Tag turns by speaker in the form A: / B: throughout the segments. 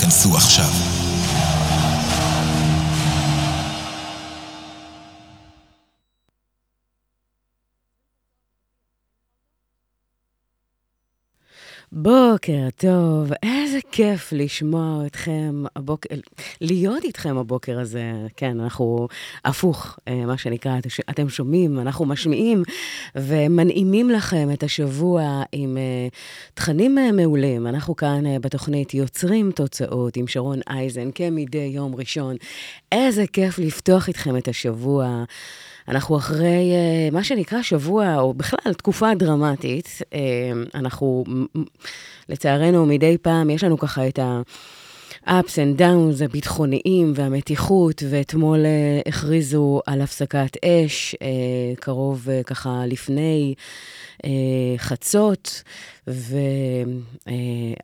A: כנסו עכשיו.
B: בוקר טוב, איזה כיף לשמוע אתכם הבוקר, להיות איתכם הבוקר הזה. כן, אנחנו הפוך, אה, מה שנקרא, אתם שומעים, אנחנו משמיעים ומנעימים לכם את השבוע עם אה, תכנים אה, מעולים. אנחנו כאן בתוכנית יוצרים תוצאות עם שרון אייזן, כמדי יום ראשון. איזה כיף לפתוח איתכם את השבוע. אנחנו אחרי uh, מה שנקרא שבוע, או בכלל תקופה דרמטית. Uh, אנחנו, לצערנו, מדי פעם יש לנו ככה את ה... ups and downs הביטחוניים והמתיחות, ואתמול uh, הכריזו על הפסקת אש, קרוב ככה לפני חצות,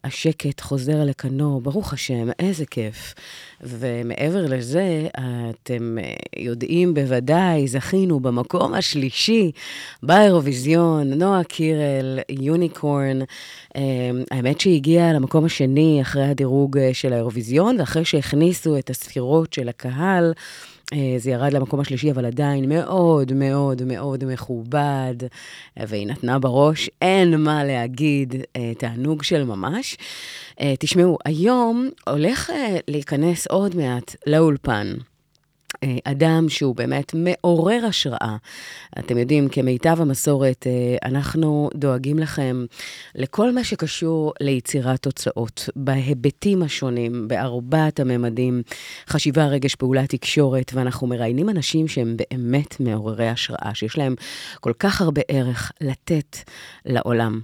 B: והשקט חוזר לקנו, ברוך השם, איזה כיף. ומעבר לזה, אתם uh, יודעים בוודאי, זכינו במקום השלישי באירוויזיון, נועה קירל, יוניקורן. Uh, האמת שהיא הגיעה למקום השני אחרי הדירוג של האירוויזיון, ואחרי שהכניסו את הספירות של הקהל, אה, זה ירד למקום השלישי, אבל עדיין מאוד מאוד מאוד מכובד, והיא נתנה בראש, אין מה להגיד, אה, תענוג של ממש. אה, תשמעו, היום הולך להיכנס עוד מעט לאולפן. אה, אדם שהוא באמת מעורר השראה. אתם יודעים, כמיטב המסורת, אה, אנחנו דואגים לכם לכל מה שקשור ליצירת תוצאות, בהיבטים השונים, בארבעת הממדים, חשיבה, רגש, פעולה, תקשורת, ואנחנו מראיינים אנשים שהם באמת מעוררי השראה, שיש להם כל כך הרבה ערך לתת לעולם.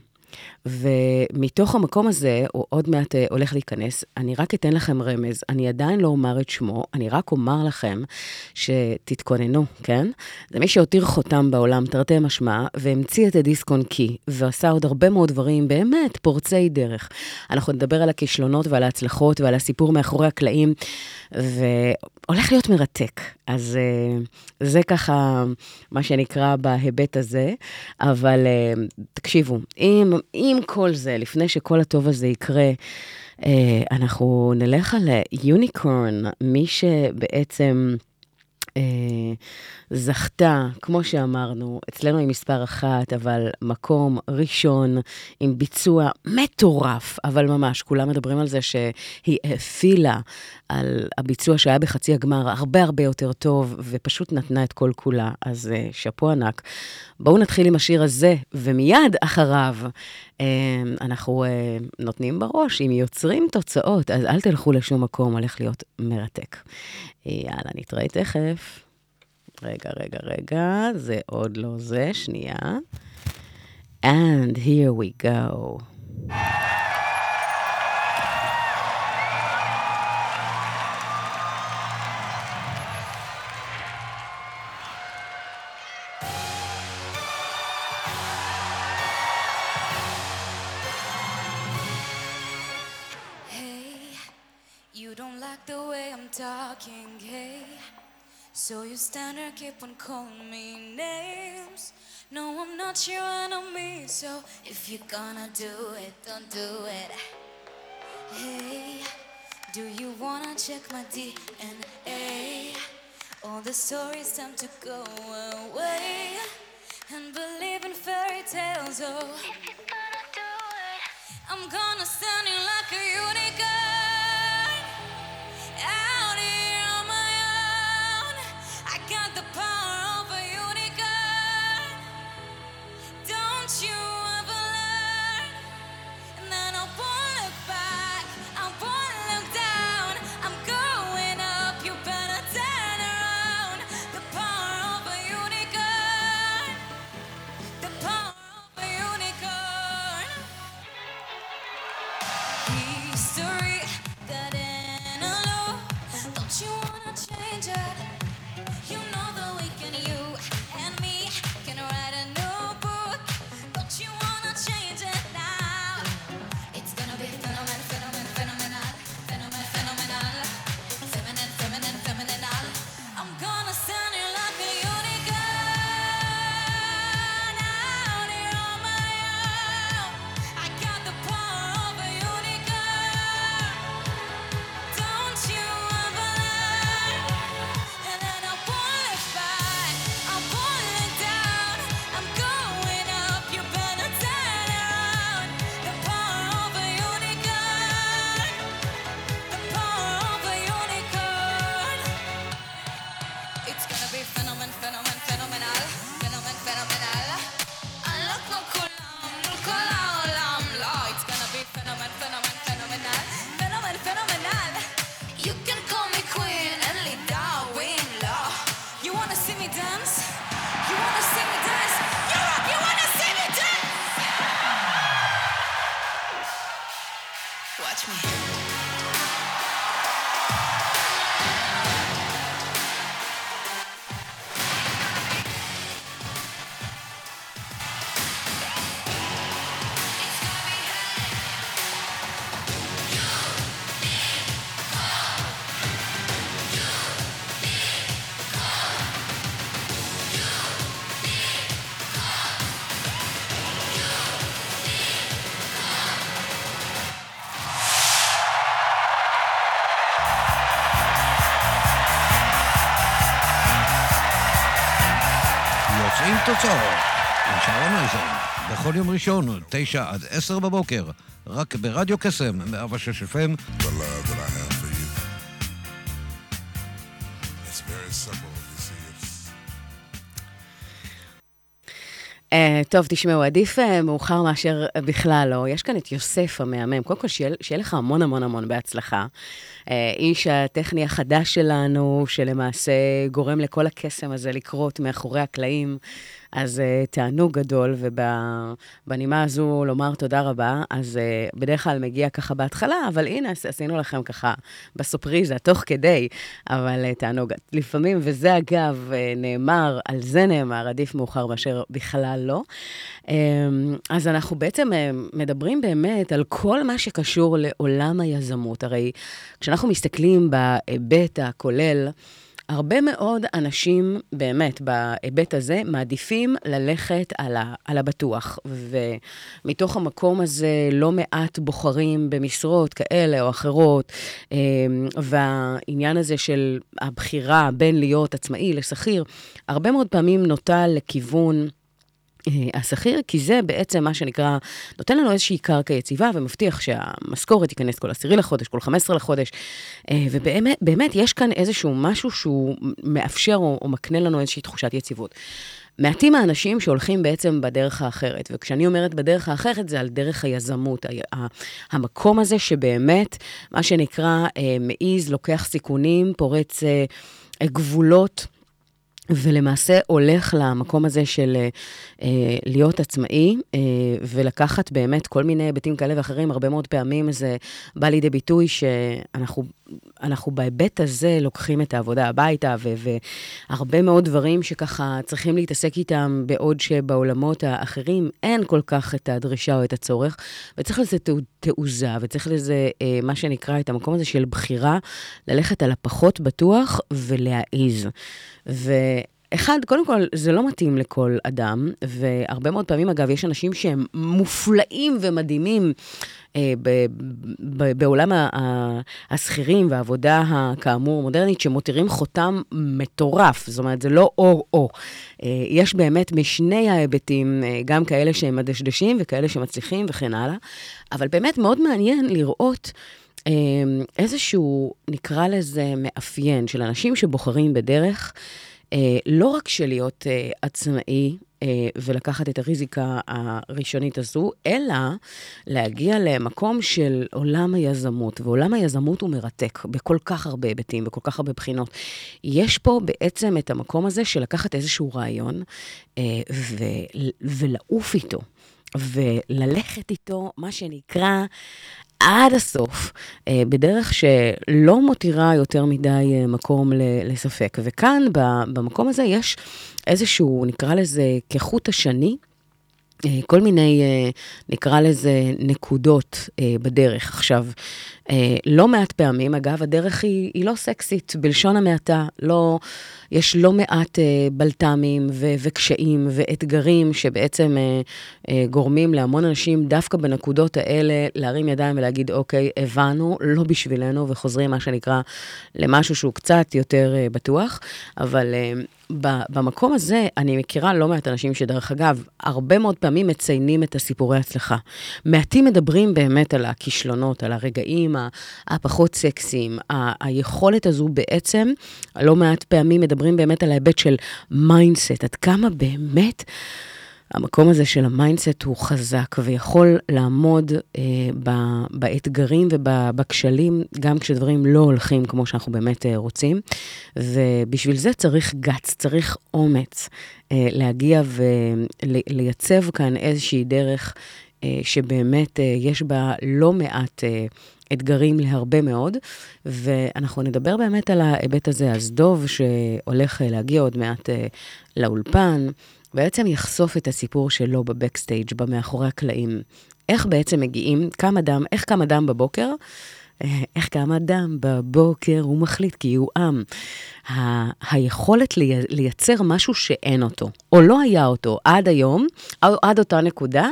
B: ומתוך המקום הזה, הוא עוד מעט אה, הולך להיכנס, אני רק אתן לכם רמז, אני עדיין לא אומר את שמו, אני רק אומר לכם שתתכוננו, כן? זה מי שהותיר חותם בעולם, תרתי משמע, והמציא את הדיסק און קי, ועשה עוד הרבה מאוד דברים באמת פורצי דרך. אנחנו נדבר על הכישלונות ועל ההצלחות ועל הסיפור מאחורי הקלעים, והולך להיות מרתק. אז uh, זה ככה מה שנקרא בהיבט הזה, אבל uh, תקשיבו, אם, אם כל זה, לפני שכל הטוב הזה יקרה, uh, אנחנו נלך על יוניקורן, מי שבעצם... Uh, זכתה, כמו שאמרנו, אצלנו היא מספר אחת, אבל מקום ראשון עם ביצוע מטורף, אבל ממש, כולם מדברים על זה שהיא הפעילה על הביצוע שהיה בחצי הגמר הרבה הרבה יותר טוב, ופשוט נתנה את כל כולה, אז uh, שאפו ענק. בואו נתחיל עם השיר הזה, ומיד אחריו אנחנו uh, נותנים בראש, אם יוצרים תוצאות, אז אל תלכו לשום מקום, הולך להיות מרתק. יאללה, נתראה תכף. רגע, רגע, רגע, זה עוד לא זה, שנייה. And here we go. So you stand there, keep on calling me names. No, I'm not your enemy. So if you're gonna do it, don't do it. Hey, do you wanna check my DNA? All the stories time to go away and believe in fairy tales. Oh, if you're gonna do it, I'm gonna stand you like a unicorn. history
C: the power. בכל יום ראשון, תשע עד עשר בבוקר, רק ברדיו קסם, 106 FM.
B: Uh, טוב, תשמעו, עדיף uh, מאוחר מאשר uh, בכלל לא. יש כאן את יוסף המהמם. קודם כל, שיהיה, שיהיה לך המון המון המון בהצלחה. Uh, איש הטכני החדש שלנו, שלמעשה גורם לכל הקסם הזה לקרות מאחורי הקלעים. אז uh, תענוג גדול, ובנימה הזו לומר תודה רבה. אז uh, בדרך כלל מגיע ככה בהתחלה, אבל הנה, עש- עשינו לכם ככה בסופריזה, תוך כדי, אבל uh, תענוג. לפעמים, וזה אגב uh, נאמר, על זה נאמר, עדיף מאוחר מאשר בכלל לא. Um, אז אנחנו בעצם uh, מדברים באמת על כל מה שקשור לעולם היזמות. הרי כשאנחנו מסתכלים בהיבט הכולל, הרבה מאוד אנשים, באמת, בהיבט הזה, מעדיפים ללכת על, ה, על הבטוח. ומתוך המקום הזה, לא מעט בוחרים במשרות כאלה או אחרות, אה, והעניין הזה של הבחירה בין להיות עצמאי לשכיר, הרבה מאוד פעמים נוטה לכיוון... אה, השכיר, כי זה בעצם מה שנקרא, נותן לנו איזושהי קרקע יציבה ומבטיח שהמשכורת תיכנס כל עשירי לחודש, כל 15 לחודש, אה, ובאמת באמת, יש כאן איזשהו משהו שהוא מאפשר או, או מקנה לנו איזושהי תחושת יציבות. מעטים האנשים שהולכים בעצם בדרך האחרת, וכשאני אומרת בדרך האחרת, זה על דרך היזמות, המקום הזה שבאמת, מה שנקרא, אה, מעיז, לוקח סיכונים, פורץ גבולות. ולמעשה הולך למקום הזה של אה, להיות עצמאי אה, ולקחת באמת כל מיני היבטים כאלה ואחרים. הרבה מאוד פעמים זה בא לידי ביטוי שאנחנו אנחנו בהיבט הזה לוקחים את העבודה הביתה, והרבה מאוד דברים שככה צריכים להתעסק איתם, בעוד שבעולמות האחרים אין כל כך את הדרישה או את הצורך, וצריך לזה תעו- תעוזה, וצריך לזה אה, מה שנקרא את המקום הזה של בחירה, ללכת על הפחות בטוח ולהעיז. ו... אחד, קודם כל, זה לא מתאים לכל אדם, והרבה מאוד פעמים, אגב, יש אנשים שהם מופלאים ומדהימים אה, ב- ב- בעולם השכירים והעבודה הכאמור מודרנית, שמותירים חותם מטורף. זאת אומרת, זה לא או-או. אה, יש באמת משני ההיבטים, אה, גם כאלה שהם מדשדשים וכאלה שמצליחים וכן הלאה, אבל באמת מאוד מעניין לראות... אה, איזשהו, נקרא לזה, מאפיין של אנשים שבוחרים בדרך, לא רק של להיות אה, עצמאי אה, ולקחת את הריזיקה הראשונית הזו, אלא להגיע למקום של עולם היזמות, ועולם היזמות הוא מרתק בכל כך הרבה היבטים, בכל כך הרבה בחינות. יש פה בעצם את המקום הזה של לקחת איזשהו רעיון אה, ו- ולעוף איתו. וללכת איתו, מה שנקרא, עד הסוף, אה, בדרך שלא מותירה יותר מדי אה, מקום לספק. וכאן, במקום הזה, יש איזשהו, נקרא לזה, כחוט השני, אה, כל מיני, נקרא לזה, נקודות בדרך. עכשיו, לא מעט פעמים, אגב, הדרך היא, היא לא סקסית, בלשון המעטה. לא, יש לא מעט אה, בלת"מים ו- וקשיים ואתגרים שבעצם אה, אה, גורמים להמון אנשים דווקא בנקודות האלה להרים ידיים ולהגיד, אוקיי, הבנו, לא בשבילנו, וחוזרים, מה שנקרא, למשהו שהוא קצת יותר אה, בטוח. אבל אה, במקום הזה, אני מכירה לא מעט אנשים שדרך אגב, הרבה מאוד פעמים מציינים את הסיפורי הצלחה. מעטים מדברים באמת על הכישלונות, על הרגעים הפחות סקסיים. ה- היכולת הזו בעצם, לא מעט פעמים מדברים באמת על ההיבט של mindset, עד כמה באמת... המקום הזה של ה mindset הוא חזק ויכול לעמוד אה, ב, באתגרים ובכשלים, גם כשדברים לא הולכים כמו שאנחנו באמת אה, רוצים. ובשביל זה צריך גץ, צריך אומץ אה, להגיע ולייצב כאן איזושהי דרך אה, שבאמת אה, יש בה לא מעט... אה, אתגרים להרבה מאוד, ואנחנו נדבר באמת על ההיבט הזה. אז דוב, שהולך להגיע עוד מעט לאולפן, בעצם יחשוף את הסיפור שלו בבקסטייג', במאחורי הקלעים. איך בעצם מגיעים, קם אדם, איך קם אדם בבוקר? אה, איך קם אדם בבוקר, הוא מחליט כי הוא עם. ה- היכולת לי, לייצר משהו שאין אותו, או לא היה אותו עד היום, עד, עד אותה נקודה,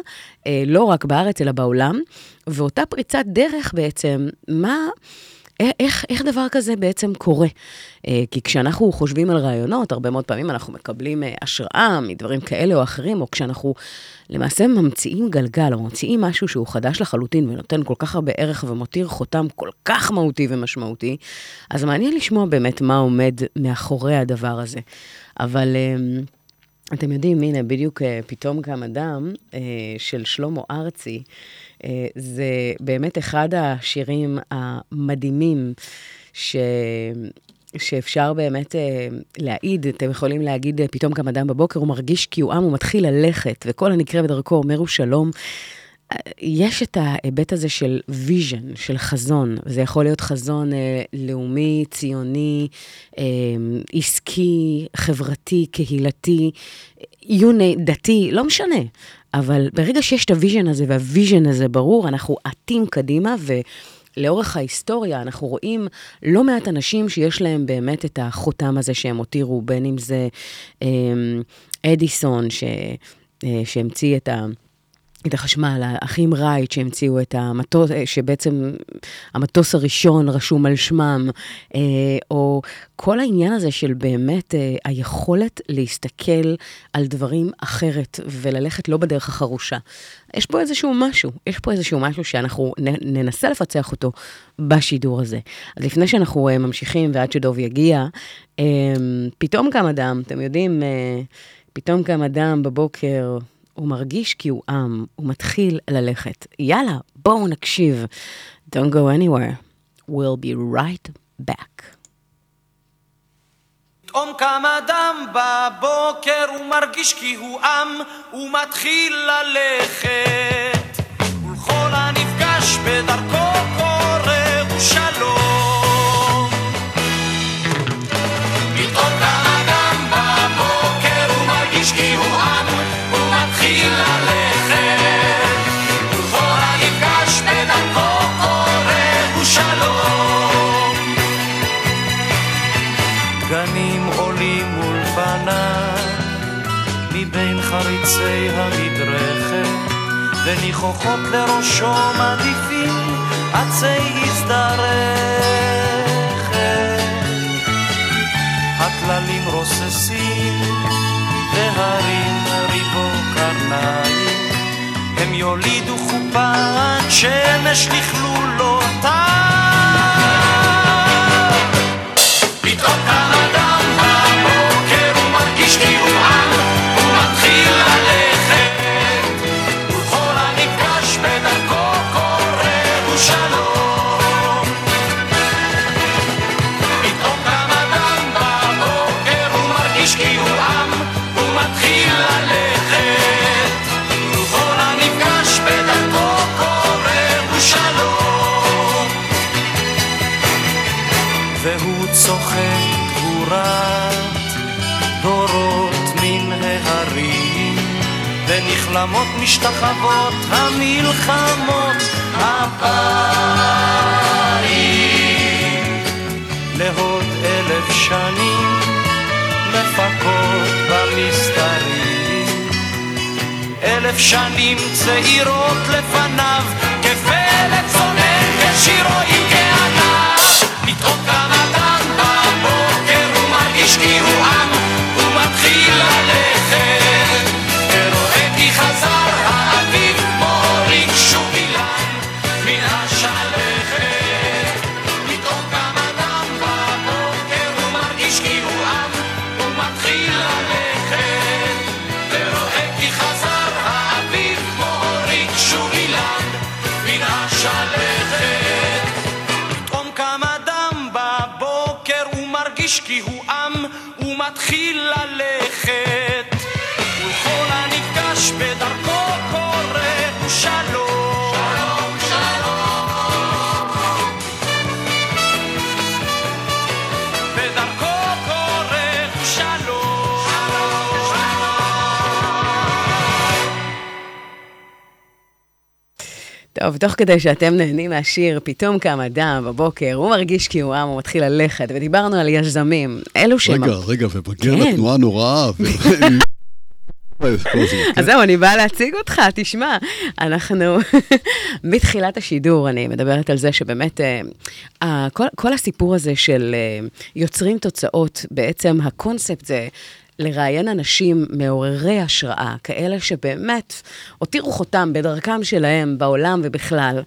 B: אה, לא רק בארץ אלא בעולם, ואותה פריצת דרך בעצם, מה... איך, איך דבר כזה בעצם קורה? אה, כי כשאנחנו חושבים על רעיונות, הרבה מאוד פעמים אנחנו מקבלים אה, השראה מדברים כאלה או אחרים, או כשאנחנו למעשה ממציאים גלגל, או ממציאים משהו שהוא חדש לחלוטין ונותן כל כך הרבה ערך ומותיר חותם כל כך מהותי ומשמעותי, אז מעניין לשמוע באמת מה עומד מאחורי הדבר הזה. אבל... אה, אתם יודעים, הנה, בדיוק פתאום קם אדם של שלמה ארצי, אה, זה באמת אחד השירים המדהימים ש... שאפשר באמת אה, להעיד, אתם יכולים להגיד, אה, פתאום קם אדם בבוקר, הוא מרגיש כי הוא עם, הוא מתחיל ללכת, וכל הנקרה בדרכו אומר לו שלום. יש את ההיבט הזה של vision, של חזון, וזה יכול להיות חזון אה, לאומי, ציוני, אה, עסקי, חברתי, קהילתי, יוני, דתי, לא משנה. אבל ברגע שיש את ה vision הזה, וה vision הזה ברור, אנחנו עטים קדימה, ולאורך ההיסטוריה אנחנו רואים לא מעט אנשים שיש להם באמת את החותם הזה שהם הותירו, בין אם זה אה, אדיסון, ש, אה, שהמציא את ה... את החשמל, האחים רייט שהמציאו את המטוס, אה, שבעצם המטוס הראשון רשום על שמם, אה, או כל העניין הזה של באמת אה, היכולת להסתכל על דברים אחרת וללכת לא בדרך החרושה. יש פה איזשהו משהו, יש פה איזשהו משהו שאנחנו ננסה לפצח אותו בשידור הזה. אז לפני שאנחנו ממשיכים ועד שדוב יגיע, פתאום קם אדם, אתם יודעים, פתאום קם אדם בבוקר, הוא מרגיש כי הוא עם, הוא מתחיל ללכת. יאללה, בואו נקשיב. Don't go anywhere. We'll be right back.
D: פתאום קם אדם בבוקר, הוא מרגיש כי הוא עם, הוא מתחיל ללכת. ולכל הנפגש בדרכו קורא חריצי המדרכת, וניחוחות לראשו מניפים עצי הזדרכת. הטללים רוססים והרים ריבו קרניים, הם יולידו חופן שמש לכלולותיו. משתחוות המלחמות הבאים. לעוד אלף שנים מפקות במסתרים, אלף שנים צעירות לפניו, כפלט צונן כשירו עם כענב. פתאום קם אדם בבוקר, הוא מרגיש הוא עם, מן השלכת. פתאום קם אדם בבוקר, הוא מרגיש כי הוא עם, הוא מתחיל ללכת.
B: טוב, תוך כדי שאתם נהנים מהשיר, פתאום קם אדם בבוקר, הוא מרגיש קיומם, הוא מתחיל ללכת, ודיברנו על יזמים. אלו שהם...
E: רגע, רגע, ובגר
B: כן.
E: לתנועה נוראה.
B: אז זהו, אני באה להציג אותך, תשמע. אנחנו, מתחילת השידור, אני מדברת על זה שבאמת, אה, כל הסיפור הזה של אה, יוצרים תוצאות, בעצם הקונספט זה... לראיין אנשים מעוררי השראה, כאלה שבאמת הותירו חותם בדרכם שלהם בעולם ובכלל.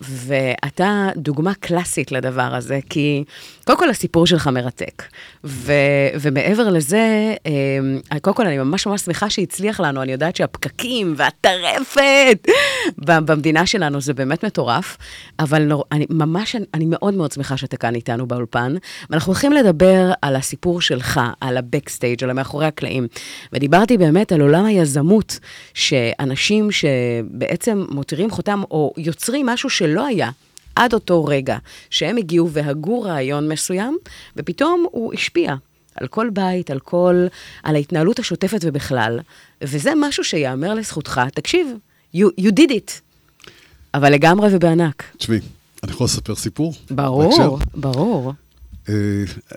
B: ואתה דוגמה קלאסית לדבר הזה, כי קודם כל הסיפור שלך מרתק. ו, ומעבר לזה, אה, קודם כל אני ממש ממש שמחה שהצליח לנו, אני יודעת שהפקקים והטרפת במדינה שלנו זה באמת מטורף, אבל נור, אני ממש, אני מאוד מאוד שמחה שאתה כאן איתנו באולפן, ואנחנו הולכים לדבר על הסיפור שלך, על הבקסטייג', על המאחורי הקלעים. ודיברתי באמת על עולם היזמות, שאנשים שבעצם מותירים חותם או יוצרים משהו שלא היה. עד אותו רגע שהם הגיעו והגו רעיון מסוים, ופתאום הוא השפיע על כל בית, על כל, על ההתנהלות השוטפת ובכלל. וזה משהו שיאמר לזכותך, תקשיב, you, you did it. אבל לגמרי ובענק.
E: תשמעי, אני יכול לספר סיפור?
B: ברור,
E: בהקשר?
B: ברור.
E: אה,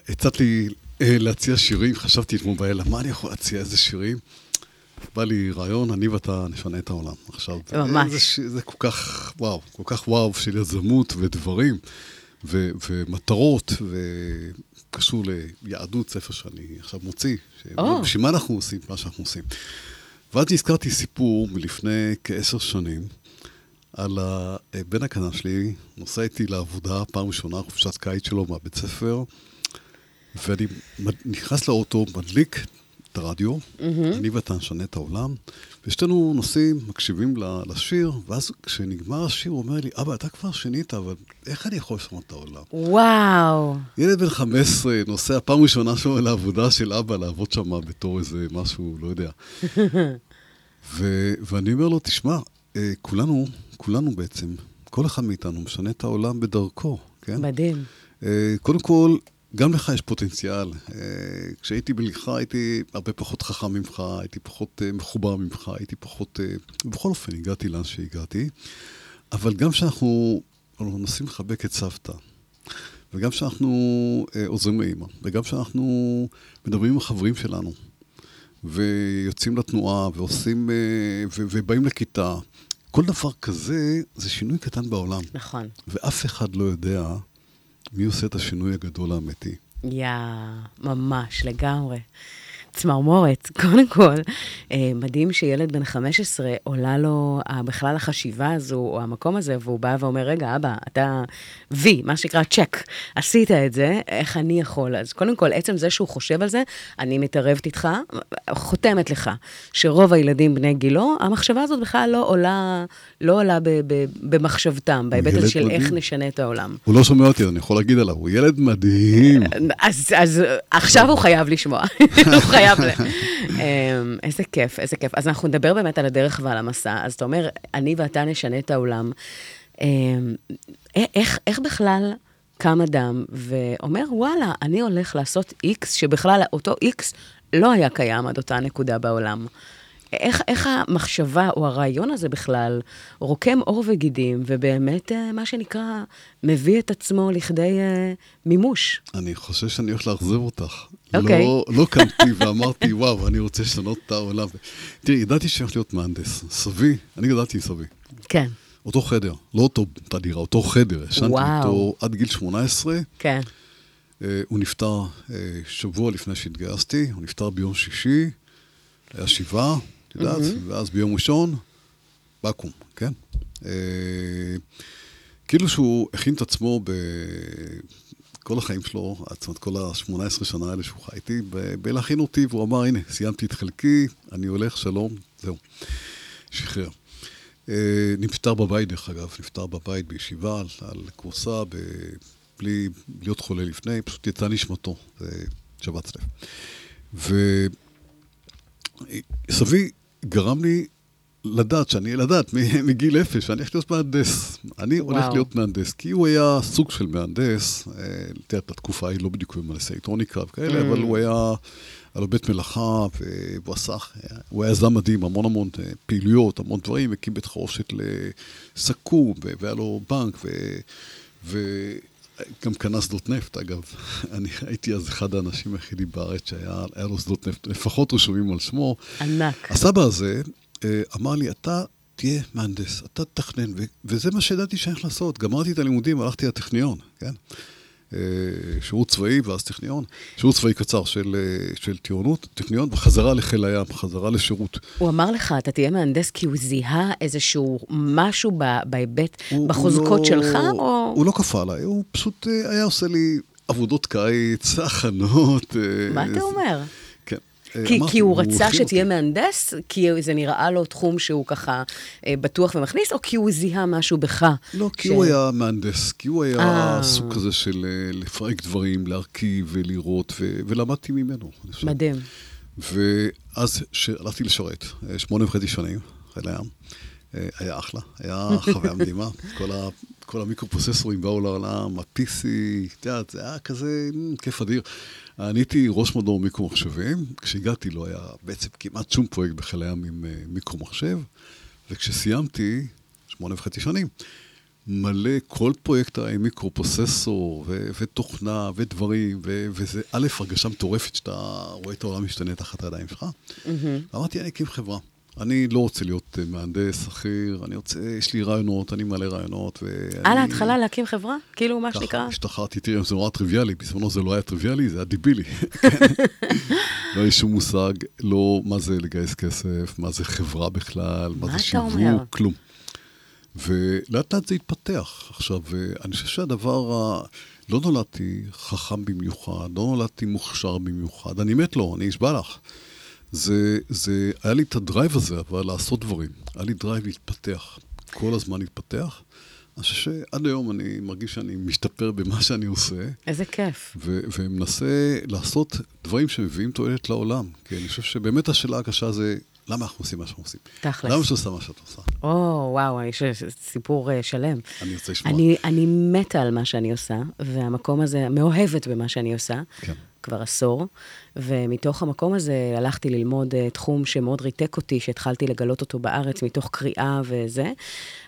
E: הצעת לי אה, להציע שירים, חשבתי אתמול בלילה, מה אני יכול להציע, איזה שירים? בא לי רעיון, אני ואתה נשנה את העולם. עכשיו,
B: ממש.
E: זה, זה כל כך, וואו, כל כך וואו של יזמות ודברים, ו, ומטרות, וקשור ליהדות, ספר שאני עכשיו מוציא.
B: או.
E: בשביל מה אנחנו עושים מה שאנחנו עושים. ואז נזכרתי סיפור מלפני כעשר שנים, על הבן הקטן שלי, נוסע איתי לעבודה, פעם ראשונה, חופשת קיץ שלו מהבית ספר, ואני נכנס לאוטו, מדליק את הרדיו, אני ואתה נשנה את העולם, ושתינו נוסעים, מקשיבים לשיר, ואז כשנגמר השיר הוא אומר לי, אבא, אתה כבר שינית, אבל איך אני יכול לשנות את העולם?
B: וואו.
E: ילד בן 15 נוסע פעם ראשונה שלו לעבודה של אבא, לעבוד שם בתור איזה משהו, לא יודע. ו- ואני אומר לו, תשמע, אה, כולנו, כולנו בעצם, כל אחד מאיתנו משנה את העולם בדרכו, כן?
B: מדהים.
E: אה, קודם כל, גם לך יש פוטנציאל. אה, כשהייתי בליכה הייתי הרבה פחות חכם ממך, הייתי פחות אה, מחובר ממך, הייתי פחות... אה, בכל אופן, הגעתי לאן שהגעתי. אבל גם כשאנחנו מנסים לחבק את סבתא, וגם כשאנחנו עוזרים לאימא, וגם כשאנחנו מדברים עם החברים שלנו, ויוצאים לתנועה, ועושים... ו- ובאים לכיתה, כל דבר כזה זה שינוי קטן בעולם.
B: נכון.
E: ואף אחד לא יודע מי עושה את השינוי הגדול האמיתי.
B: יא, ממש, לגמרי. צמרמורת. קודם כל, אה, מדהים שילד בן 15 עולה לו אה, בכלל החשיבה הזו, או המקום הזה, והוא בא ואומר, רגע, אבא, אתה וי, מה שנקרא צ'ק, עשית את זה, איך אני יכול? אז קודם כל, עצם זה שהוא חושב על זה, אני מתערבת איתך, חותמת לך, שרוב הילדים בני גילו, המחשבה הזאת בכלל לא עולה, לא עולה ב- ב- במחשבתם, בהיבט הזה של איך
E: מדהים.
B: נשנה את העולם.
E: הוא לא שומע אותי, אני יכול להגיד עליו, הוא ילד מדהים.
B: אז, אז עכשיו הוא חייב לשמוע, הוא חייב... ל... אמ, איזה כיף, איזה כיף. אז אנחנו נדבר באמת על הדרך ועל המסע. אז אתה אומר, אני ואתה נשנה את העולם. אמ, איך, איך בכלל קם אדם ואומר, וואלה, אני הולך לעשות איקס, שבכלל אותו איקס לא היה קיים עד אותה נקודה בעולם. איך, איך המחשבה או הרעיון הזה בכלל רוקם עור וגידים, ובאמת, אה, מה שנקרא, מביא את עצמו לכדי אה, מימוש?
E: אני חושב שאני הולך לאכזב אותך.
B: אוקיי.
E: לא, לא קמתי ואמרתי, וואו, אני רוצה לשנות את העולם. תראי, ידעתי שאני הולך להיות מהנדס. סבי, אני גדלתי עם סבי.
B: כן,
E: אותו חדר, לא אותו אותה דירה, אותו חדר. ישנתי
B: וואו.
E: איתו עד גיל 18.
B: כן.
E: אה, הוא נפטר אה, שבוע לפני שהתגייסתי, הוא נפטר ביום שישי, היה שבעה, את יודעת, ואז ביום ראשון, בקו"ם, כן? אה, כאילו שהוא הכין את עצמו בכל החיים שלו, זאת אומרת, כל ה-18 שנה האלה שהוא חי איתי, בלהכין אותי, והוא אמר, הנה, סיימתי את חלקי, אני הולך, שלום, זהו. שחרר. אה, נפטר בבית, דרך אגב, נפטר בבית בישיבה, על, על כורסה, בלי להיות חולה לפני, פשוט יצא נשמתו, זה שבץ לב. וסבי גרם לי לדעת שאני, לדעת מגיל אפס, שאני הולך להיות מהנדס. אני הולך
B: וואו.
E: להיות מהנדס, כי הוא היה סוג של מהנדס, אה, את התקופה ההיא לא בדיוק במהנדסי אלקטרוניקה וכאלה,
B: Mm.
E: אבל הוא היה, היה לו בית מלאכה, והוא עשה, הוא היה יזם מדהים, המון המון אה, פעילויות, המון דברים, הקים בית חרושת לסכו"ם, והיה לו בנק, ו... ו- גם קנה שדות נפט, אגב. אני הייתי אז אחד האנשים היחידים בארץ שהיה היה לו שדות נפט, לפחות רשומים על שמו.
B: ענק.
E: הסבא הזה אמר לי, אתה תהיה מהנדס, אתה תתכנן, וזה מה שידעתי שאני הולך לעשות. גמרתי את הלימודים, הלכתי לטכניון, כן? אה, שירות צבאי ואז טכניון. שירות צבאי קצר של, אה, של טירונות, טכניון, וחזרה לחיל הים, חזרה לשירות.
B: הוא אמר לך, אתה תהיה מהנדס כי הוא זיהה איזשהו משהו בהיבט, בחוזקות
E: לא-
B: שלך, או...
E: הוא לא כפה עליי, הוא פשוט אה, היה עושה לי עבודות קיץ, הכנות. אה,
B: מה אתה אומר?
E: אה,
B: כי,
E: אמרתי,
B: כי הוא רצה
E: הכין
B: שתהיה
E: אותי.
B: מהנדס? כי זה נראה לו תחום שהוא ככה אה, בטוח ומכניס, או כי הוא זיהה משהו בך?
E: לא, כי
B: ש-
E: הוא היה מהנדס, כי הוא היה
B: אה.
E: סוג כזה של לפרק דברים, להרכיב ולראות, ו- ולמדתי ממנו.
B: מדהים.
E: ואז שהלכתי לשרת, שמונה וחצי שנים, חיל הים, היה אחלה, היה חוויה מדהימה. כל, ה, כל המיקרופרוססורים באו לעולם, ה-PC, את יודעת, זה היה כזה כיף אדיר. אני הייתי ראש מדור מיקרו-מחשבים, כשהגעתי לא היה בעצם כמעט שום פרויקט בחיל הים עם אה, מיקרו-מחשב, וכשסיימתי, שמונה וחצי שנים, מלא, כל פרויקט עם מיקרו-פרוססור, ו- ותוכנה, ודברים, ו- וזה א', הרגשה מטורפת שאתה רואה את העולם משתנה תחת הידיים שלך. ואמרתי, אני אקים חברה. אני לא רוצה להיות אה, מהנדס, שכיר, אני רוצה, יש לי רעיונות, אני מלא רעיונות, ואני...
B: על ההתחלה להקים חברה? כאילו, מה
E: ככה,
B: שנקרא?
E: השתחררתי, תראי, זה נורא טריוויאלי, בזמנו זה לא היה טריוויאלי, זה היה דיבילי. לא היה שום מושג, לא מה זה לגייס כסף, מה זה חברה בכלל, מה
B: מה
E: זה שיווק? כלום. ולאט לאט זה התפתח. עכשיו, אה, אני חושב שהדבר ה... לא נולדתי חכם במיוחד, לא נולדתי מוכשר במיוחד, אני מת לו, אני אשבע לך. זה, זה, היה לי את ה drive הזה, אבל לעשות דברים. היה לי drive להתפתח, כל הזמן להתפתח. אני חושב שעד היום אני מרגיש שאני משתפר במה שאני עושה,
B: איזה כיף.
E: ו- ומנסה לעשות דברים שמביאים תועלת לעולם. כי אני חושב שבאמת השאלה הקשה זה, למה אנחנו עושים מה שאנחנו עושים?
B: תכלס.
E: למה שאת עושה מה שאת עושה?
B: או, וואו, יש סיפור אה, שלם.
E: אני רוצה לשמוע.
B: אני, אני מתה על מה שאני עושה, והמקום הזה, מאוהבת במה שאני עושה,
E: כן.
B: כבר עשור, ומתוך המקום הזה הלכתי ללמוד uh, תחום שמאוד ריתק אותי, שהתחלתי לגלות אותו בארץ מתוך קריאה וזה,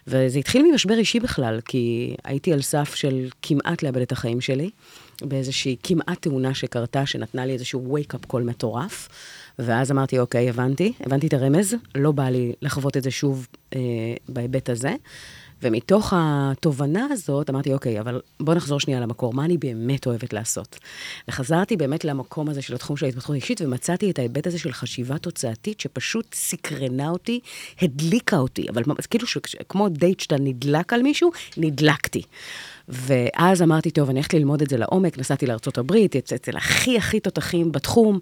B: וזה התחיל ממשבר אישי בכלל, כי הייתי על סף של כמעט לאבד את החיים שלי, באיזושהי כמעט תאונה שקרתה, שנתנה לי איזשהו wake-up קול מטורף. ואז אמרתי, אוקיי, הבנתי, הבנתי את הרמז, לא בא לי לחוות את זה שוב אה, בהיבט הזה. ומתוך התובנה הזאת, אמרתי, אוקיי, אבל בוא נחזור שנייה למקור, מה אני באמת אוהבת לעשות? וחזרתי באמת למקום הזה של התחום של ההתפתחות האישית, ומצאתי את ההיבט הזה של חשיבה תוצאתית, שפשוט סקרנה אותי, הדליקה אותי, אבל כאילו, ש- כמו דייט שאתה נדלק על מישהו, נדלקתי. ואז אמרתי, טוב, אני הולכת ללמוד את זה לעומק, נסעתי לארה"ב, אצל הכי הכי תותחים בתחום,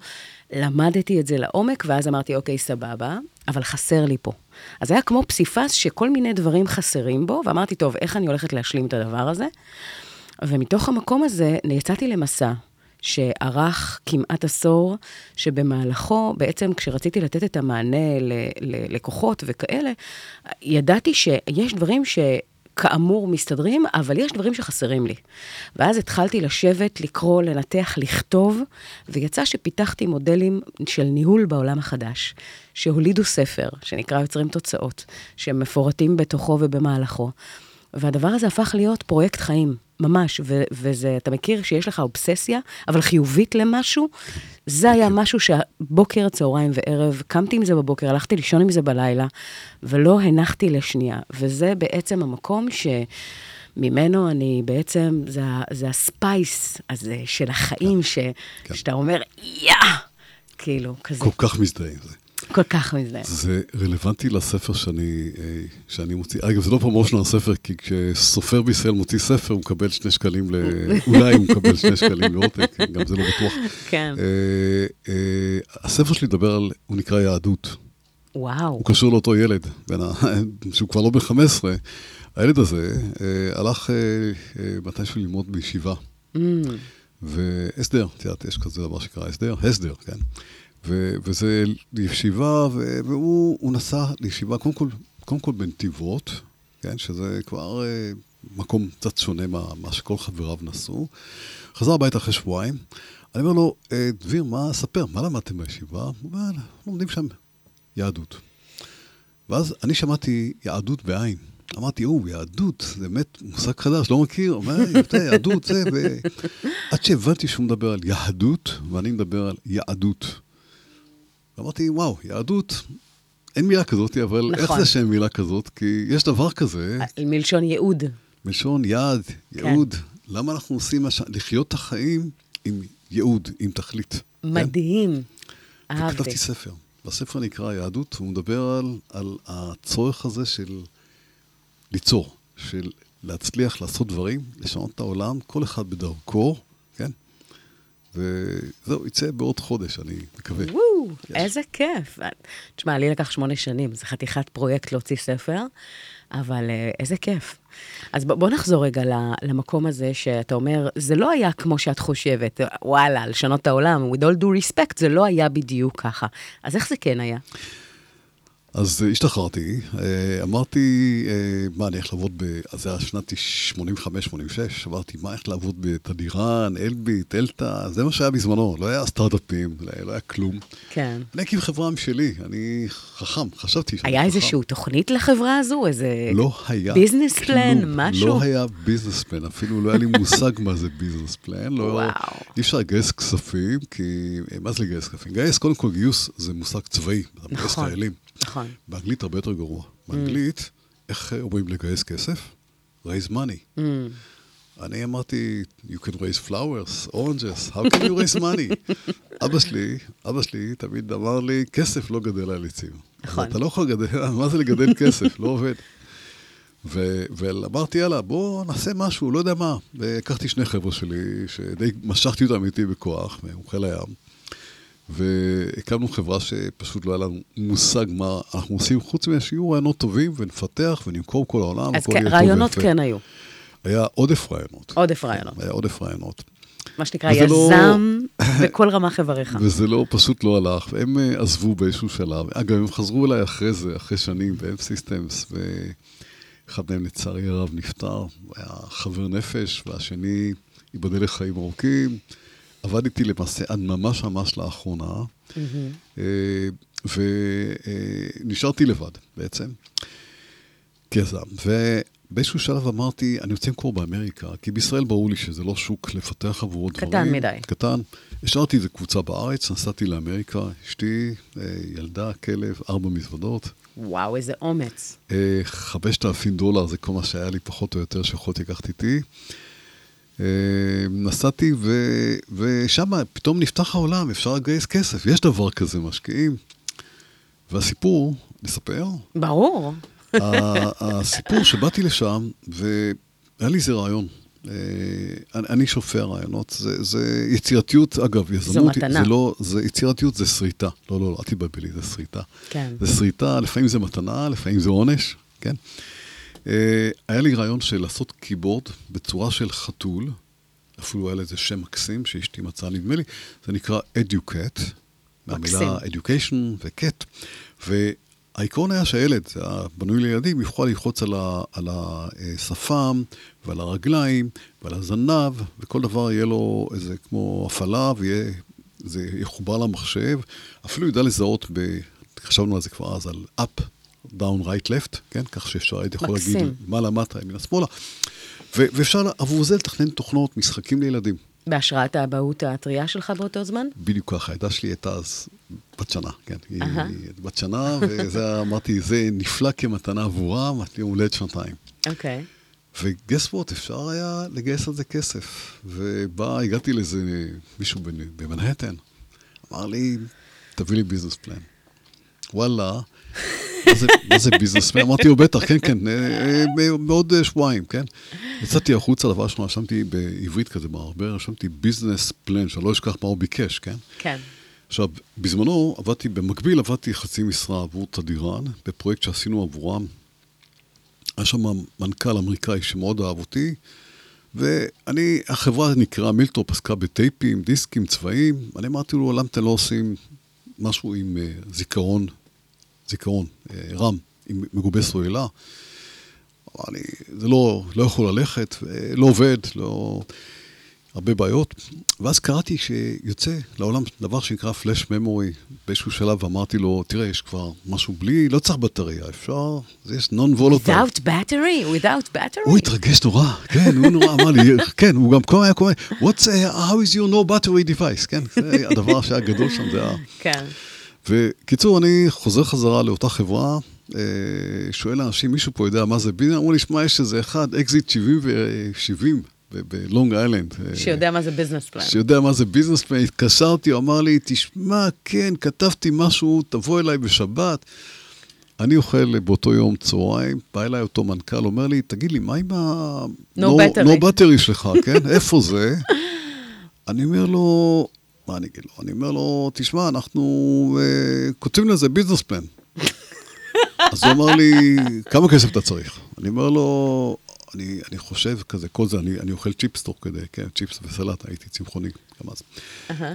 B: למדתי את זה לעומק, ואז אמרתי, אוקיי, סבבה, אבל חסר לי פה. אז היה כמו פסיפס שכל מיני דברים חסרים בו, ואמרתי, טוב, איך אני הולכת להשלים את הדבר הזה? ומתוך המקום הזה יצאתי למסע שארך כמעט עשור, שבמהלכו, בעצם כשרציתי לתת את המענה ללקוחות וכאלה, ידעתי שיש דברים ש... כאמור מסתדרים, אבל יש דברים שחסרים לי. ואז התחלתי לשבת, לקרוא, לנתח, לכתוב, ויצא שפיתחתי מודלים של ניהול בעולם החדש, שהולידו ספר, שנקרא יוצרים תוצאות, שהם מפורטים בתוכו ובמהלכו. והדבר הזה הפך להיות פרויקט חיים, ממש, ו- וזה, אתה מכיר שיש לך אובססיה, אבל חיובית למשהו, זה היה משהו שבוקר, צהריים וערב, קמתי עם זה בבוקר, הלכתי לישון עם זה בלילה, ולא הנחתי לשנייה. וזה בעצם המקום שממנו אני בעצם, זה, זה ה space הזה של החיים, ש, שאתה אומר, יא! כאילו, כזה,
E: כל כך מזדהה עם זה.
B: כל כך מזדהה.
E: זה רלוונטי לספר שאני, אה, שאני מוציא. אגב, זה לא promotion לספר, כי כשסופר בישראל מוציא ספר, הוא מקבל שני שקלים, ל... אולי הוא מקבל שני שקלים לעותק, גם זה לא בטוח.
B: כן.
E: אה, אה, הספר שלי מדבר על, הוא נקרא יהדות.
B: וואו.
E: הוא קשור לאותו ילד, ה... שהוא כבר לא בן 15. הילד הזה אה, הלך מתישהו ללמוד בישיבה.
B: Mm,
E: והסדר, את יודעת, יש כזה דבר שקרה הסדר, הסדר, כן. ו- וזה ישיבה, ו- והוא הוא נסע לישיבה, קודם כל, קודם כל בנתיבות, כן, שזה כבר אה, מקום קצת שונה מה, מה שכל חבריו נסעו. חזר הביתה אחרי שבועיים, אני אומר לו, אה, דביר, מה, ספר, מה למדתם בישיבה? הוא אומר, לומדים שם יהדות. ואז אני שמעתי יהדות בעין. אמרתי, או, יהדות, זה באמת מושג חדש, לא מכיר, אומר, יהדות, זה, ו... עד שהבנתי שהוא מדבר על יהדות, ואני מדבר על יהדות. אמרתי, וואו, יהדות, אין מילה כזאת, אבל נכון. איך. זה שאין מילה כזאת? כי יש דבר כזה,
B: מלשון ייעוד.
E: מלשון יעד,
B: כן.
E: ייעוד. למה אנחנו עושים מה ש... לחיות את החיים עם ייעוד, עם תכלית. כן?
B: מדהים. אהבתי.
E: וכתבתי ספר. בספר נקרא יהדות, והוא מדבר על, על הצורך הזה של ליצור, של להצליח לעשות דברים, לשנות את העולם, כל אחד בדרכו, כן? וזהו, יצא בעוד חודש, אני מקווה.
B: וואו, איזה כיף. תשמע, לי לקח שמונה שנים, זה חתיכת פרויקט להוציא ספר, אבל אה, איזה כיף. אז בוא נחזור רגע למקום הזה שאתה אומר, זה לא היה כמו שאת חושבת, וואלה, לשנות את העולם, with all due respect, זה לא היה בדיוק ככה. אז איך זה כן היה?
E: אז אה, השתחררתי, אה, אמרתי, אה, מה, אני הולך לעבוד ב... אז זה היה שנת 85-86, אמרתי, מה, איך לעבוד בתדירן, אלביט, אלתא, זה מה שהיה בזמנו, לא היה סטארט-אפים, לא לא היה כלום.
B: כן.
E: אני אקים חברה משלי, אני חכם, חשבתי שאני
B: היה
E: חכם.
B: איזושהי תוכנית לחברה הזו? איזה...
E: לא היה business.
B: plan, משהו?
E: לא היה business plan, אפילו לא היה לי מושג מה זה business plan. לא,
B: וואו.
E: אי אפשר לגייס כספים, כי... מה זה לגייס כספים? לגייס, קודם כל גיוס זה מושג צבאי,
B: נכון. נכון.
E: באנגלית הרבה יותר גרוע. באנגלית, איך אומרים לגייס כסף? raise money.
B: Mm.
E: אני אמרתי, you can raise flowers, oranges, how can you raise money? אבא שלי, אבא שלי תמיד אמר לי, כסף לא גדל על עצים.
B: נכון.
E: אתה לא יכול לגדל, מה זה לגדל כסף? לא עובד. ואמרתי, יאללה, בוא נעשה משהו, לא יודע מה. והקחתי שני חבר'ה שלי, שדי משכתי אותם איתי בכוח, מחיל הים, והקמנו חברה שפשוט לא היה לנו מושג מה אנחנו עושים, חוץ משיהיו רעיונות טובים, ונפתח ונמכור כל העולם,
B: אז כן, רעיונות. כן היו.
E: היה עודף רעיונות.
B: עודף רעיונות.
E: היה עודף רעיונות.
B: מה שנקרא
E: וזה לא-
B: יזם בכל רמ"ח איבריך.
E: וזה לא, פשוט לא הלך, והם אה, עזבו באיזשהו שלב. אגב, הם חזרו אליי אחרי זה, אחרי שנים, והם סיסטמס, ואחד מהם לצערי הרב נפטר, היה חבר נפש, והשני ייבדל לחיים ארוכים. עבדתי למעשה עד ממש ממש לאחרונה, אה, ונשארתי לבד בעצם, כיזם. ובאיזשהו שלב אמרתי, אני רוצה למכור באמריקה, כי בישראל ברור לי שזה לא שוק לפתח עבורו דברים.
B: קטן מדי.
E: קטן. השארתי איזה קבוצה בארץ, נסעתי לאמריקה, אשתי, אה, ילדה, כלב, ארבע מזוודות.
B: וואו, איזה אומץ.
E: אה, 5,000 דולר זה כל מה שהיה לי פחות או יותר שיכולתי לקחת איתי. אה, נסעתי ו- ושם פתאום נפתח העולם, אפשר לגייס כסף, יש דבר כזה, משקיעים. והסיפור, נספר?
B: ברור.
E: הסיפור שבאתי לשם, והיה לי איזה רעיון. אה, אני, שופע רעיונות, זה, זה יצירתיות, אגב, יזמות,
B: מתנה.
E: זה לא, זה יצירתיות זה שריטה. לא, לא, לא, אל תתבלבלי, זה שריטה.
B: כן.
E: זה שריטה, לפעמים זה מתנה, לפעמים זה עונש, כן? אה, היה לי רעיון של לעשות קיבורד בצורה של חתול, אפילו היה לזה שם מקסים שאשתי מצאה, נדמה לי, זה נקרא Educat, מהמילה Education ו-Cat, והעיקרון היה שהילד, זה היה בנוי לילדים, יוכל ללחוץ על, ה, על השפם ועל הרגליים ועל הזנב, וכל דבר יהיה לו איזה כמו הפעלה, ויהיה, זה יחובר למחשב, אפילו ידע לזהות, ב, חשבנו על זה כבר אז, על up, down, right, left, כן? כך שאפשר, הייתי יכול. להגיד מעלה, מטה, ימינה, שמאלה. ואפשר עבור זה לתכנן תוכנות, משחקים לילדים.
B: בהשראת האבהות הטריה שלך באותו זמן?
E: בדיוק ככה, הילדה שלי הייתה אז בת שנה, כן. היא בת שנה, וזה, אמרתי, זה נפלא כמתנה עבורה, אמרתי, יום הולדת שנתיים.
B: אוקיי.
E: ו guess what, אפשר היה לגייס על זה כסף. ובא, הגעתי לאיזה מישהו במנהטן, אמר לי, תביא לי business plan. וואלה, מה זה, מה זה business plan? אמרתי לו, בטח, כן, כן, אה, אה, בעוד אה, שבועיים, כן? יצאתי החוצה, דבר ראשון, רשמתי בעברית כזה, בהרבה, רשמתי business plan, שאני לא אשכח מה הוא ביקש, כן?
B: כן.
E: עכשיו, בזמנו עבדתי, במקביל עבדתי חצי משרה עבור תדיראן, בפרויקט שעשינו עבורם. היה שם מנכ"ל אמריקאי שמאוד אהב אותי, ואני, החברה נקראה מילטופ, עסקה בטייפים, דיסקים, צבעים. אני אמרתי לו, למה אתם לא עושים משהו עם אה, זיכרון, זיכרון, אה, רם, עם מגובה סוללה. לי, זה לא, לא יכול ללכת, אה, לא עובד, לא... הרבה בעיות. ואז קראתי שיוצא לעולם דבר שנקרא פלאש ממורי באיזשהו שלב, ואמרתי לו, תראה, יש כבר משהו בלי, לא צריך בטריה, אפשר, זה יש non volatile.
B: without battery, without battery.
E: הוא התרגש נורא, כן, הוא נורא אמר לי, כן, הוא גם כל היה קורא, What's, uh, how is your no battery device, כן, זה הדבר שהיה גדול שם, זה היה...
B: כן.
E: וקיצור, אני חוזר חזרה לאותה חברה, אה, שואל אנשים, מישהו פה יודע מה זה בינה? אמרו לי, שמע, יש איזה אחד, אקזיט 70 ו-70 בלונג איילנד. אה,
B: שיודע מה זה business plan.
E: שיודע מה זה business plan, התקשרתי, הוא אמר לי, תשמע, כן, כתבתי משהו, תבוא אליי בשבת. אני אוכל באותו יום צהריים, בא אליי אותו מנכ"ל, אומר לי, תגיד לי, מה עם ה...
B: No battery.
E: no battery שלך, כן? איפה זה? אני אומר לו, מה אני אגיד לו? אני אומר לו, תשמע, אנחנו uh, כותבים לזה ביזנס פלן. אז הוא אמר לי, כמה כסף אתה צריך? אני אומר לו, אני, אני חושב כזה, כל זה, אני, אני אוכל צ'יפס תוך כדי, כן, צ'יפס וסלט, הייתי צמחוני גם אז.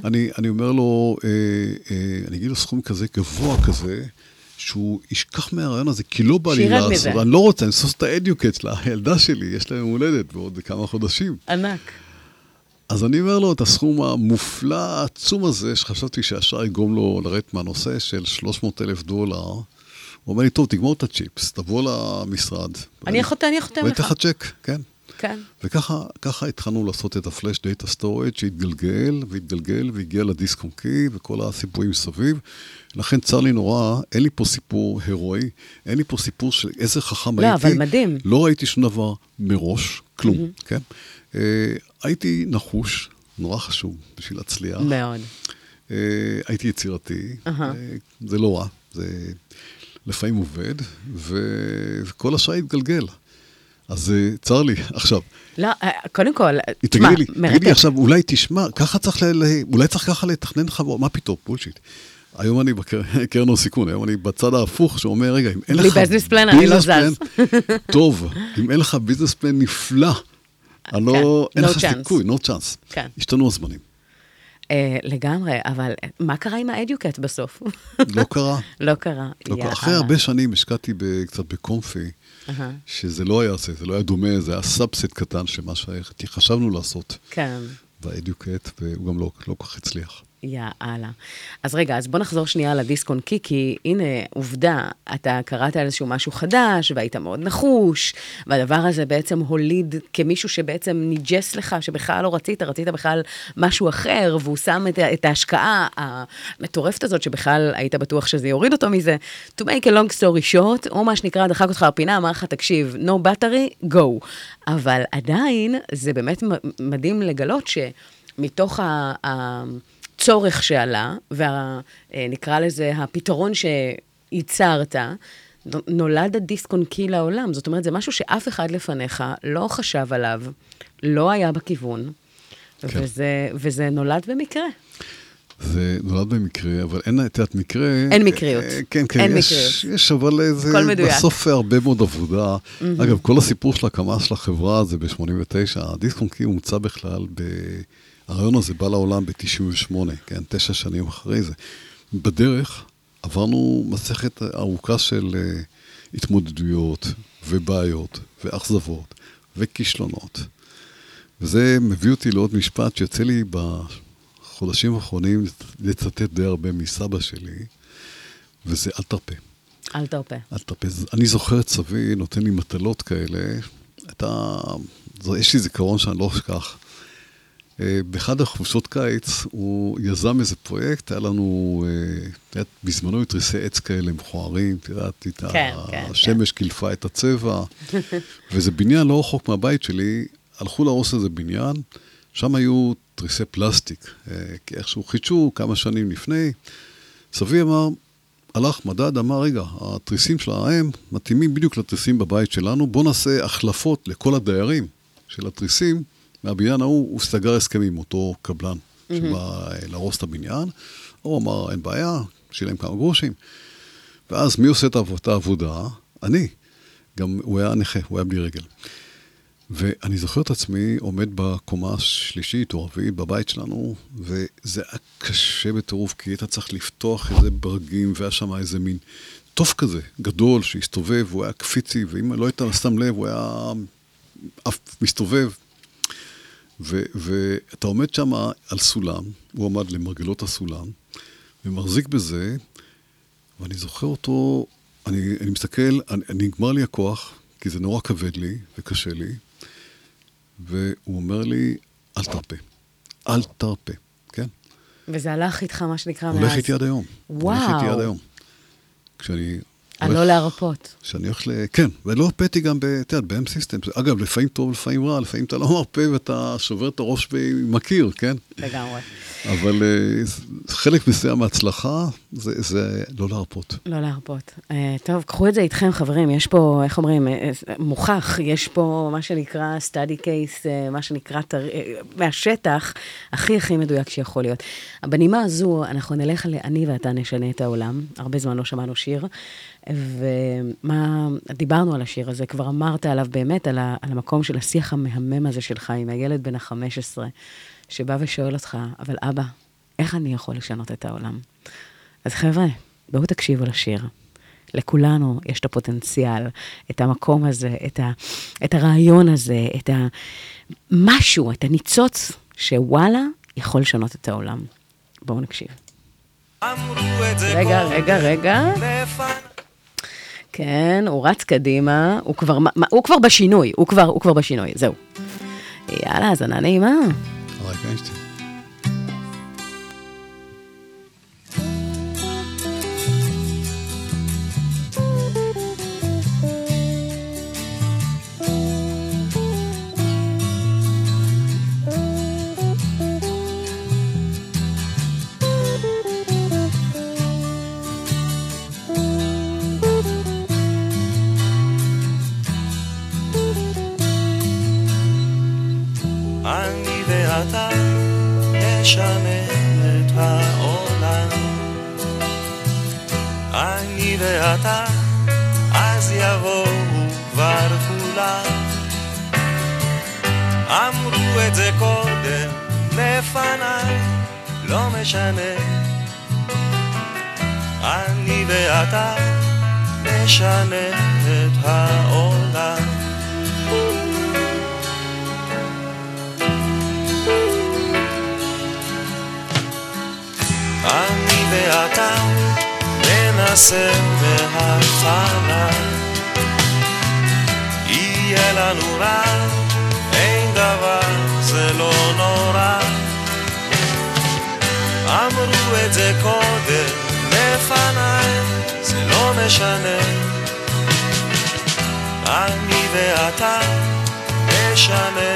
E: אני, אני אומר לו, אה, אה, אני אגיד לו סכום כזה גבוה כזה, שהוא ישכח מהרעיון הזה, כי לא בא לי לעשות. אני לא רוצה, אני עושה את האדיוקט לילדה שלי, יש לה יום הולדת בעוד כמה חודשים.
B: ענק.
E: אז אני אומר לו את הסכום המופלא העצום הזה, שחשבתי שהשאר יגרום לו לרדת מהנושא של 300 אלף דולר. הוא אומר לי, טוב, תגמור את הצ'יפס, תבוא למשרד.
B: אני חותם, אני חותם
E: ואני
B: לך.
E: אתן לך צ'ק, כן.
B: כן.
E: וככה ככה התחלנו לעשות את ה flash data storage שהתגלגל והתגלגל והגיע לדיסק און קי וכל הסיפורים מסביב. לכן צר לי נורא, אין לי פה סיפור הירואי, אין לי פה סיפור של איזה חכם
B: לא,
E: הייתי.
B: אבל מדהים.
E: לא ראיתי שום דבר מראש, כלום, כן? הייתי נחוש, נורא חשוב בשביל להצליח.
B: מאוד.
E: אה, הייתי יצירתי. אה, זה לא רע, זה לפעמים עובד, ו- וכל השאר התגלגל. אז אה, צר לי. עכשיו,
B: לא, קודם כל, תשמע,
E: תגידי לי, תגידי לי
B: מרתק.
E: עכשיו, אולי תשמע, ככה צריך, ל- אולי צריך ככה לתכנן חברות, מה פתאום, bullshit. היום אני בקרן הון סיכון, היום אני בצד ההפוך שאומר, רגע, אם אין לך...
B: business plan, אני לא זז.
E: טוב, אם אין לך business plan נפלא, אני לא,
B: כן,
E: אין
B: no
E: לך. סיכוי, no chance.
B: כן.
E: השתנו הזמנים.
B: אה, לגמרי, אבל אה, מה קרה עם האדיוקט בסוף?
E: לא קרה.
B: לא קרה.
E: לא. אחרי הרבה שנים השקעתי ב- קצת בקומפי. שזה לא היה זה, זה לא היה דומה, זה היה subset קטן של מה שחשבנו לעשות
B: כן.
E: באדיוקט, והוא גם לא לא כל כך הצליח.
B: יאללה. אז רגע, אז בוא נחזור שנייה לדיסק און קי, כי הנה, עובדה, אתה קראת על איזשהו משהו חדש, והיית מאוד נחוש, והדבר הזה בעצם הוליד כמישהו שבעצם ניג'ס לך, שבכלל לא רצית, רצית בכלל משהו אחר, והוא שם את, את ההשקעה המטורפת הזאת, שבכלל היית בטוח שזה יוריד אותו מזה. To make a long story short, או מה שנקרא, דחק אותך לפינה, אמר לך, תקשיב, no battery, go. אבל עדיין, זה באמת מדהים לגלות שמתוך ה... ה צורך שעלה, ונקרא לזה הפתרון שייצרת, נולד הדיסק און קי לעולם. זאת אומרת, זה משהו שאף אחד לפניך לא חשב עליו, לא היה בכיוון,
E: כן.
B: וזה, וזה נולד במקרה.
E: זה נולד במקרה, אבל אין, את יודעת, מקרה...
B: אין מקריות.
E: אה, כן, כן,
B: אין
E: יש,
B: מקריות.
E: יש, אבל זה. בסוף הרבה מאוד עבודה. אגב, כל הסיפור של הקמה של החברה זה ב-89, הדיסק און קי הומצא בכלל, ב... הרעיון הזה בא לעולם ב-98, כן, תשע שנים אחרי זה. בדרך עברנו מסכת ארוכה של אה, התמודדויות ובעיות ואכזבות וכישלונות. וזה מביא אותי לעוד משפט שיוצא לי בחודשים האחרונים לצטט די הרבה מסבא שלי, וזה אל תרפה.
B: אל תרפה.
E: אל תרפה. אני זוכר את סבי נותן לי מטלות כאלה. אתה... יש לי זיכרון שאני לא אשכח. אה, באחד החופשות קיץ הוא יזם איזה פרויקט, היה לנו, אה, את יודעת, בזמנו היו תריסי עץ כאלה מכוערים, את יודעת, את
B: כן, כן,
E: השמש קילפה את הצבע, וזה בניין לא רחוק מהבית שלי, הלכו להרוס איזה בניין, שם היו תריסי פלסטיק, אה, כי איכשהו חידשו כמה שנים לפני. סבי אמר, הלך מדד, אמר, רגע, התריסים שלהם מתאימים בדיוק לתריסים בבית שלנו, בואו נעשה החלפות לכל הדיירים של התריסים. מהבניין ההוא, הוא סגר הסכם עם אותו קבלן שבא אה, להרוס את הבניין. הוא אמר, אין בעיה, שילם כמה גרושים. ואז מי עושה את העב- את העבודה? אני. גם הוא היה נכה, הוא היה בלי רגל. ואני זוכר את עצמי עומד בקומה השלישית או הרביעית בבית שלנו, וזה היה קשה בטירוף, כי היית צריך לפתוח איזה ברגים, והיה שם איזה מין תוף כזה, גדול, שהסתובב, הוא היה קפיצי, ואם לא היית שם לב, הוא היה אף מסתובב. ואתה עומד שם על סולם, הוא עמד למרגלות הסולם, ומחזיק בזה, ואני זוכר אותו, אני, אני מסתכל, אני, נגמר לי הכוח, כי זה נורא כבד לי וקשה לי, והוא אומר לי, אל תרפה. אל תרפה, כן?
B: וזה הלך איתך, מה שנקרא, מאז.
E: הולך איתי עד היום.
B: וואו.
E: הולך איתי עד היום. כשאני...
B: על
E: הולך-
B: לא להרפות.
E: שאני הולך ל... כן, ולא הרפאתי גם, את יודעת, ב-M סיסטם. אגב, לפעמים טוב, לפעמים רע, לפעמים אתה לא מרפה ואתה שובר את הראש עם הקיר, כן?
B: לגמרי.
E: אבל אה, חלק מסוים מההצלחה זה, זה לא להרפות.
B: לא להרפות. אה, טוב, קחו את זה איתכם, חברים. יש פה, איך אומרים, אה, אה, מוכח, יש פה מה שנקרא study case, אה, מה שנקרא, תר... אה, מהשטח, הכי הכי מדויק שיכול להיות. בנימה הזו, אנחנו נלך ל"אני ואתה נשנה את העולם". הרבה זמן לא שמענו שיר. ומה, דיברנו על השיר הזה, כבר אמרת עליו באמת, על, ה, על המקום של השיח המהמם הזה שלך עם הילד בן ה-15, שבא ושואל אותך, אבל אבא, איך אני יכול לשנות את העולם? אז חבר'ה, בואו תקשיבו לשיר. לכולנו יש את הפוטנציאל, את המקום הזה, את, ה, את הרעיון הזה, את המשהו, את הניצוץ, שוואלה, יכול לשנות את העולם. בואו נקשיב.
F: אמרו את זה
B: רגע, רגע, רגע. כן, הוא רץ קדימה, הוא כבר, מה- הוא כבר בשינוי, הוא כבר, הוא כבר בשינוי, זהו. יאללה, האזנה נעימה.
E: אריק איינשטיין.
F: אני ואתה נשנה את העולם. אני ואתה ננסה מההתחלה יהיה לנו רע, אין דבר, זה לא נורא אמרו את זה קודם משנה. אני ואתה נשנה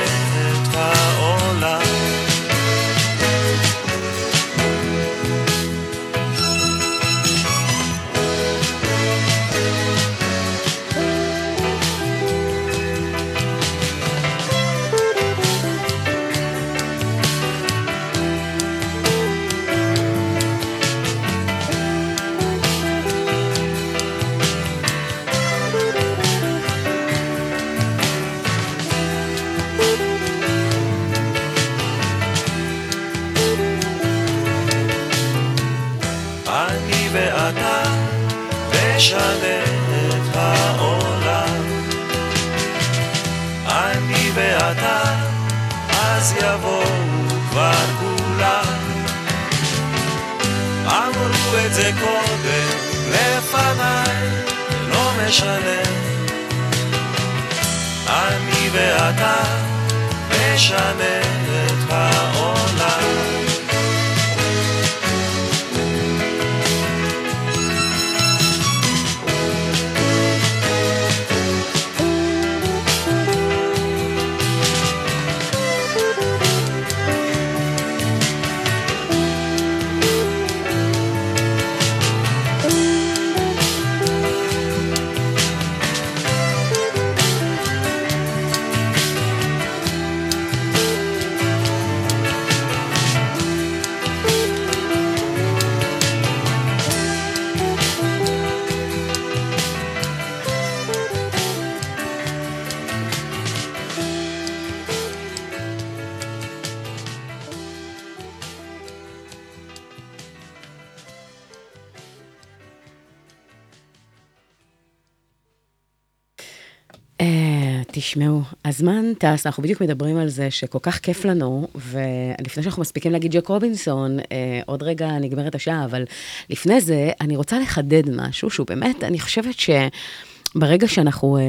B: תשמעו, הזמן טס, אנחנו בדיוק מדברים על זה שכל כך כיף לנו, ולפני שאנחנו מספיקים להגיד ג'ק רובינסון, אה, עוד רגע נגמרת השעה, אבל לפני זה, אני רוצה לחדד משהו שהוא באמת, אני חושבת שברגע שאנחנו אה,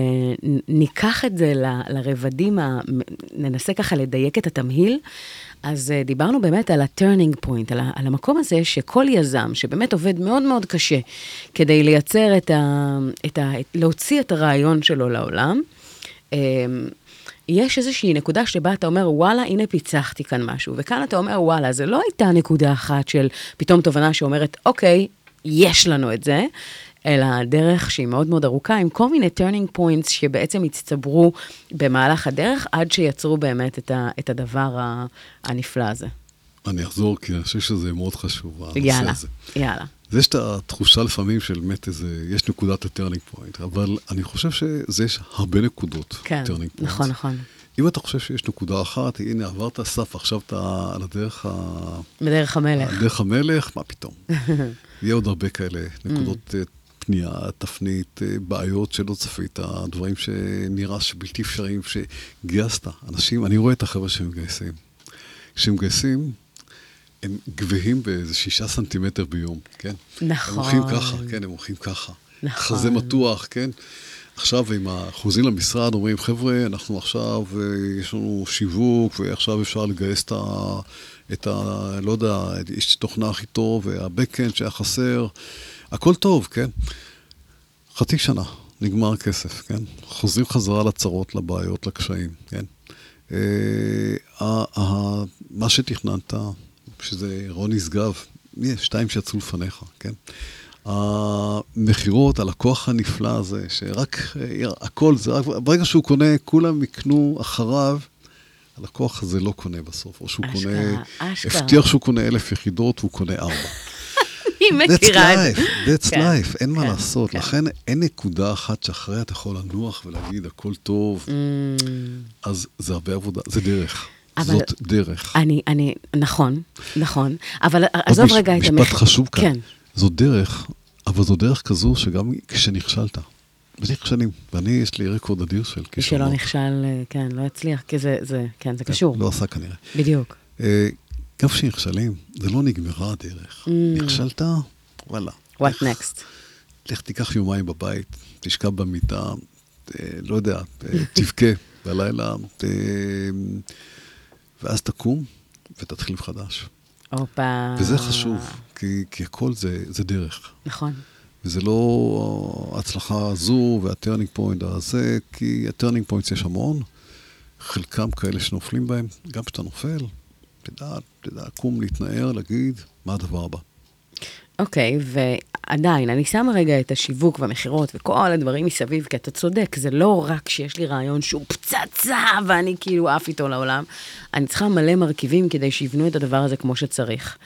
B: ניקח את זה ל- לרבדים, ה- ננסה ככה לדייק את התמהיל, אז אה, דיברנו באמת על ה-turning point, על, ה- על המקום הזה שכל יזם, שבאמת עובד מאוד מאוד קשה כדי לייצר את ה... את ה את, להוציא את הרעיון שלו לעולם, יש איזושהי נקודה שבה אתה אומר, וואלה, הנה פיצחתי כאן משהו. וכאן אתה אומר, וואלה, זה לא הייתה נקודה אחת של פתאום תובנה שאומרת, אוקיי, יש לנו את זה, אלא דרך שהיא מאוד מאוד ארוכה, עם כל מיני turning points שבעצם הצטברו במהלך הדרך, עד שיצרו באמת את, ה, את הדבר הנפלא הזה.
E: אני אחזור, כי אני חושב שזה מאוד חשוב, הנושא
B: יאללה,
E: הזה.
B: יאללה.
E: אז יש את התחושה לפעמים של באמת איזה, יש נקודת ה turning point, אבל אני חושב שזה יש הרבה נקודות
B: כן,
E: turning point.
B: נכון, נכון.
E: אם אתה חושב שיש נקודה אחת, הנה עברת סף, עכשיו אתה על הדרך, ה...
B: בדרך המלך.
E: על דרך המלך, מה פתאום? יהיה עוד הרבה כאלה נקודות אה, פנייה, תפנית, אה, בעיות שלא צפית, דברים שנראה שבלתי אפשריים, שגייסת. אנשים, אני רואה את החבר'ה שמגייסים. כשהם מגייסים, הם גבהים באיזה שישה סנטימטר ביום, כן?
B: נכון.
E: הם הולכים ככה, כן, הם הולכים ככה.
B: נכון.
E: חזה מתוח, כן? עכשיו עם החוזים למשרד אומרים, חבר'ה, אנחנו עכשיו, אה, יש לנו שיווק, ועכשיו אפשר לגייס את ה... את ה... לא יודע, איש תוכנה הכי טוב, והבקאנד שהיה חסר, הכל טוב, כן? חצי שנה, נגמר הכסף, כן? חוזרים חזרה לצרות, לבעיות, לקשיים, כן? אה, ה- ה- מה שתכננת, שזה נשגב, יש שתיים שיצאו לפניך, כן? המכירות, הלקוח הנפלא הזה, שרק, אה, הכל זה רק, ברגע שהוא קונה, כולם יקנו אחריו, הלקוח הזה לא קונה בסוף, או שהוא
B: אשכרה,
E: קונה,
B: אשכרה.
E: הבטיח שהוא קונה אלף יחידות, והוא קונה ארבע. That's
B: מכירה את
E: life,
B: זה.
E: that's
B: כן,
E: life, אין מה
B: כן,
E: לעשות.
B: כן.
E: לכן אין נקודה אחת שאחריה אתה יכול לנוח ולהגיד, הכל טוב.
B: Mm.
E: אז זה הרבה עבודה, זה דרך.
B: אבל-
E: זאת דרך.
B: אני, אני, נכון, נכון, אבל עזוב
E: מש-
B: רגע את
E: משפט
B: המחיר.
E: חשוב כאן.
B: כן,
E: זו דרך, אבל זו דרך כזו שגם כשנכשלת, ונכשלים, ואני, יש לי רקורד אדיר של
B: מי
E: כישלונות.
B: שלא נכשל, אה, כן, לא יצליח, כי זה, זה, כן, זה קשור.
E: לא עשה כנראה.
B: בדיוק.
E: אה, גם כשנכשלים, זה לא נגמרה הדרך.
B: Mm.
E: נכשלת, וואלה.
B: What
E: לך-
B: next?
E: לך תיקח יומיים בבית, תשכב במיטה, אה, לא יודע, אה, תבכה בלילה, אה, ואז תקום ותתחיל מחדש.
B: הופה.
E: וזה חשוב, כי, כי הכל זה, זה דרך.
B: נכון.
E: וזה לא ההצלחה הזו וה turning point הזה, כי ה turning point יש המון, חלקם כאלה שנופלים בהם, גם כשאתה נופל, תדע, תדע, קום, להתנער, להגיד, מה הדבר הבא.
B: אוקיי, ועדיין, אני שמה רגע את השיווק והמכירות וכל הדברים מסביב, כי אתה צודק, זה לא רק שיש לי רעיון שהוא פצצה ואני כאילו עף איתו לעולם, אני צריכה מלא מרכיבים כדי שיבנו את הדבר הזה כמו שצריך.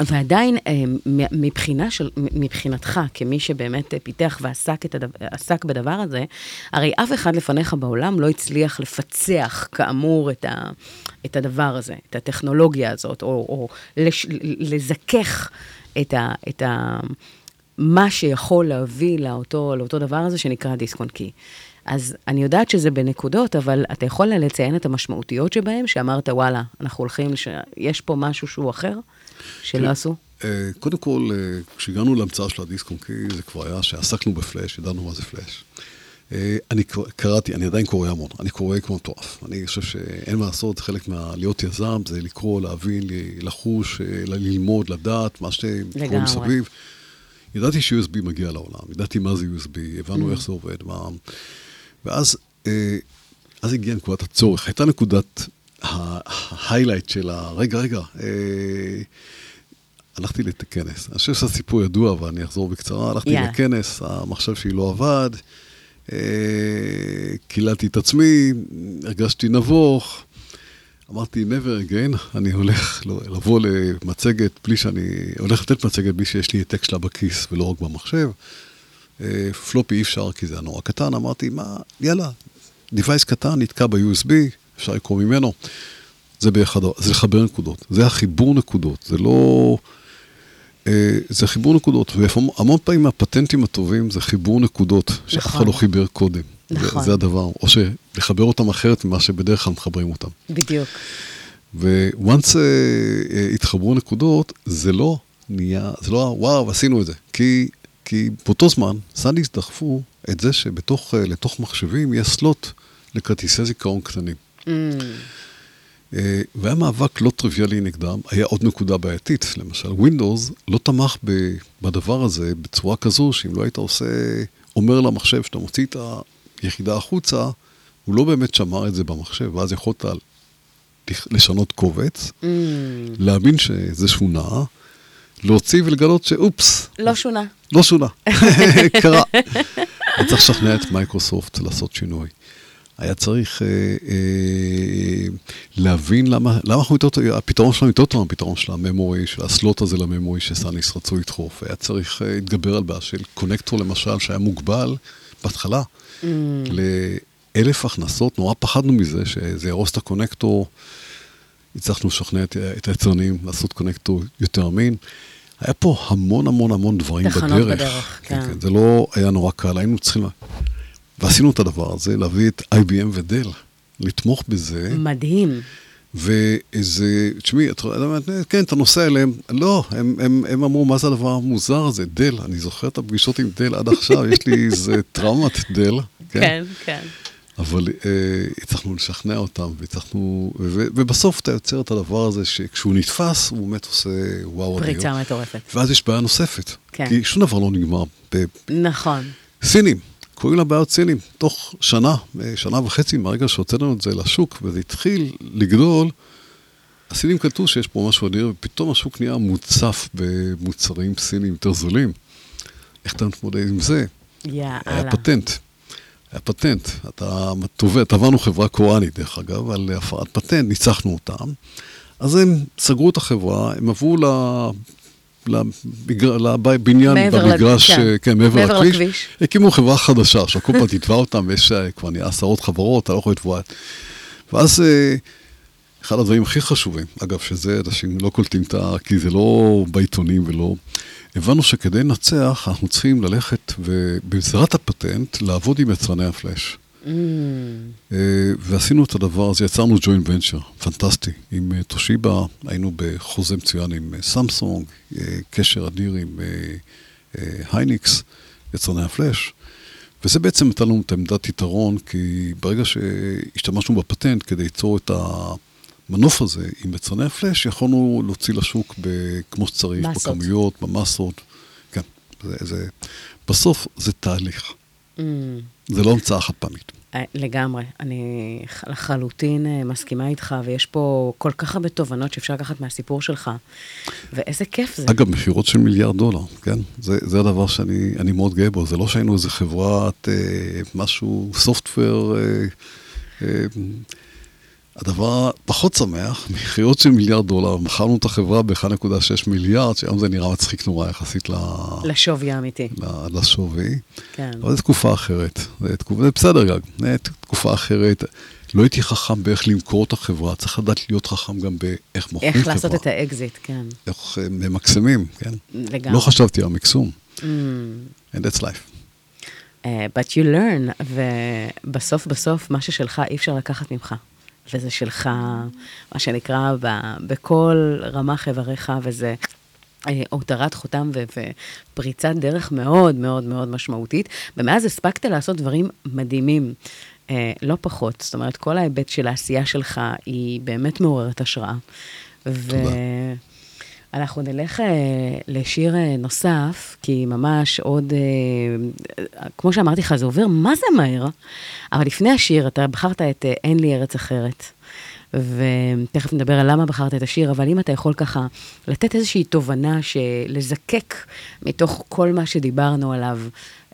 B: ועדיין, אמ, מבחינה של, מבחינתך, כמי שבאמת פיתח ועסק הדבר, בדבר הזה, הרי אף אחד לפניך בעולם לא הצליח לפצח, כאמור, את, ה, את הדבר הזה, את הטכנולוגיה הזאת, או, או לש, לזכך את, ה, את ה, מה שיכול להביא לאותו, לאותו דבר הזה שנקרא דיסק און קי. אז אני יודעת שזה בנקודות, אבל אתה יכול לציין את המשמעותיות שבהם, שאמרת, וואלה, אנחנו הולכים. יש פה משהו שהוא אחר, שלא עשו?
E: אה, קודם כל, אה, כשהגענו להמצאה של הדיסק און קי, זה כבר היה שעסקנו בפלאש, ידענו מה זה פלאש. אה, אני קר- קראתי, אני עדיין קורא המון, אני קורא כמו מטורף. אני חושב שאין מה לעשות, חלק מהלהיות יזם זה לקרוא, להבין, לחוש, ללמוד, לדעת, מה שקורה. מסביב. ידעתי ש-USB מגיע לעולם, ידעתי מה זה USB, הבנו איך זה עובד, מה... ואז אז הגיעה נקודת הצורך, הייתה נקודת ההיילייט של ה... רגע, רגע, אה, הלכתי לכנס. אני חושב שהסיפור ידוע, אבל אני אחזור בקצרה. הלכתי
B: יאללה.
E: לכנס, המחשב שלי לא עבד, אה, קיללתי את עצמי, הרגשתי נבוך. אמרתי, never again, אני הולך לא- לבוא למצגת בלי שאני... הולך לתת מצגת בלי שיש לי העתק שלה בכיס ולא רק במחשב. אה, פלופי אי אפשר כי זה היה נורא קטן, אמרתי, מה, יאללה, device קטן, נתקע ב-USB, אפשר לקרוא ממנו. זה באחד, זה לחבר נקודות, זה החיבור נקודות, זה לא... אה, זה חיבור נקודות, והמון פעמים הפטנטים הטובים זה חיבור נקודות, שאף אחד
B: נכון.
E: לא חיבר קודם.
B: נכון.
E: זה, זה הדבר. או שלחבר אותם אחרת ממה שבדרך כלל מחברים אותם.
B: בדיוק.
E: וואנס uh, uh, התחברו נקודות, זה לא נהיה, זה לא וואו, עשינו את זה. כי, כי באותו זמן, סאניס דחפו את זה שבתוך uh, לתוך מחשבים יש סלוט לכרטיסי זיכרון קטנים.
B: Mm,
E: Uh, והיה מאבק לא טריוויאלי נגדם, היה עוד נקודה בעייתית, למשל, Windows לא תמך בדבר הזה בצורה כזו שאם לא היית עושה, אומר למחשב שאתה מוציא את היחידה החוצה, הוא לא באמת שמר את זה במחשב, ואז יכולת לשנות קובץ,
B: mm,
E: להאמין שזה שונה, להוציא ולגלות שאופס,
B: לא שונה.
E: לא שונה, קרה. היה צריך לשכנע את מייקרוסופט לעשות שינוי. היה צריך אה, אה, להבין למה, למה אנחנו יותר הפתרון שלנו יותר טוב מהפתרון של ה memory, של ה slot הזה ל memory שסנדיסק רצו לדחוף. היה צריך אה, להתגבר על בעיה של connector למשל, שהיה מוגבל בהתחלה
B: Mm,
E: לאלף הכנסות, נורא פחדנו מזה, שזה יהרוס את הקונקטור. הצלחנו לשכנע את, את היצרנים לעשות קונקטור יותר אמין. היה פה המון המון המון דברים
B: תחנות
E: בדרך.
B: בדרך,
E: כן,
B: כן.
E: כן. זה לא היה נורא קל, היינו צריכים... ועשינו את הדבר הזה, להביא את IBM ודל, לתמוך בזה.
B: מדהים.
E: ואיזה, תשמעי, את יודעת, כן, אתה נוסע אליהם, לא, הם, הם, הם אמרו, מה זה הדבר המוזר הזה? דל, אני זוכר את הפגישות עם דל עד עכשיו, יש לי איזה טראומת דל, כן?
B: כן, כן.
E: אבל אה, הצלחנו לשכנע אותם, והצלחנו, ו, ובסוף אתה יוצר את הדבר הזה, שכשהוא נתפס, הוא באמת עושה וואו אדיר.
B: פריצה מטורפת.
E: ואז יש בעיה נוספת,
B: כן.
E: כי שום דבר לא נגמר.
B: נכון.
E: סינים, קוראים לה בעיות סינים. תוך שנה, אה, שנה וחצי מהרגע שהוצאנו את זה לשוק, וזה התחיל לגדול, הסינים קלטו שיש פה משהו אדיר, ופתאום השוק נהיה מוצף במוצרים סינים יותר זולים. איך אתה מתמודד עם זה? היה
B: יאללה.
E: פטנט. היה פטנט. אתה תובע, תבענו חברה קוראנית, דרך אגב, על הפרת פטנט, ניצחנו אותם. אז הם סגרו את החברה, הם עברו לבניין במגרש,
B: כן.
E: אה, כן, מעבר
B: מעבר
E: לכביש,
B: לכביש.
E: הקימו חברה חדשה, עכשיו כל פעם תתבע אותם, ויש אה, כבר נהיה עשרות חברות, אתה לא יכול לתבוע. ואז אה, אחד הדברים הכי חשובים, אגב, שזה אנשים לא קולטים את ה... כי זה לא בעיתונים ולא... הבנו שכדי לנצח, אנחנו צריכים ללכת ובמסגרת הפטנט, לעבוד עם יצרני הפלאש.
B: Mm,
E: אה, ועשינו את הדבר הזה, יצרנו ג'וינט ונצ'ר, פנטסטי. עם אה, תושיבה, היינו בחוזה מצוין עם אה, סמסונג, אה, קשר אדיר עם אה, אה, הייניקס, יצרני הפלאש. וזה בעצם נתן לנו את עמדת יתרון, כי ברגע שהשתמשנו בפטנט כדי ליצור את המנוף הזה עם יצרני הפלאש, יכולנו להוציא לשוק כמו שצריך,
B: מסות.
E: בכמויות, במסות. כן, זה, זה, בסוף זה תהליך,
B: mm.
E: זה לא המצאה חד פעמית.
B: אה, לגמרי. אני לחלוטין אה, מסכימה איתך, ויש פה כל כך הרבה תובנות שאפשר לקחת מהסיפור שלך. ואיזה כיף זה.
E: אגב, מכירות של מיליארד דולר, כן? זה, זה הדבר שאני אני מאוד גאה בו. זה לא שהיינו איזה חברת אה, משהו, סופטוור, אה, אה, הדבר פחות שמח, מכירות של מיליארד דולר, מכרנו את החברה ב-1.6 מיליארד, שהיום זה נראה מצחיק נורא יחסית ל,
B: לשווי האמיתי.
E: ל, לשווי.
B: כן.
E: אבל זו תקופה אחרת. זה, תקופה, זה בסדר גם, זה תקופה אחרת. לא הייתי חכם באיך למכור את החברה, צריך לדעת להיות חכם גם באיך מוכרים חברה.
B: איך לעשות את האקזיט, כן.
E: איך אה, ממקסמים, כן?
B: לגמרי.
E: לא חשבתי על מקסום.
B: Mm.
E: And that's life.
B: Uh, but you learn, ובסוף בסוף, מה ששלך אי אפשר לקחת ממך. וזה שלך, מה שנקרא, ב, בכל רמ"ח איבריך, וזה אה, הותרת חותם ו, ופריצת דרך מאוד מאוד מאוד משמעותית. ומאז הספקת לעשות דברים מדהימים, אה, לא פחות. זאת אומרת, כל ההיבט של העשייה שלך היא באמת מעוררת השראה. ו... אנחנו נלך אה, לשיר אה, נוסף, כי ממש עוד, אה, כמו שאמרתי לך, זה עובר מה זה מהר, אבל לפני השיר אתה בחרת את אה, אין לי ארץ אחרת. ותכף נדבר על למה בחרת את השיר, אבל אם אתה יכול ככה לתת איזושהי תובנה שלזקק מתוך כל מה שדיברנו עליו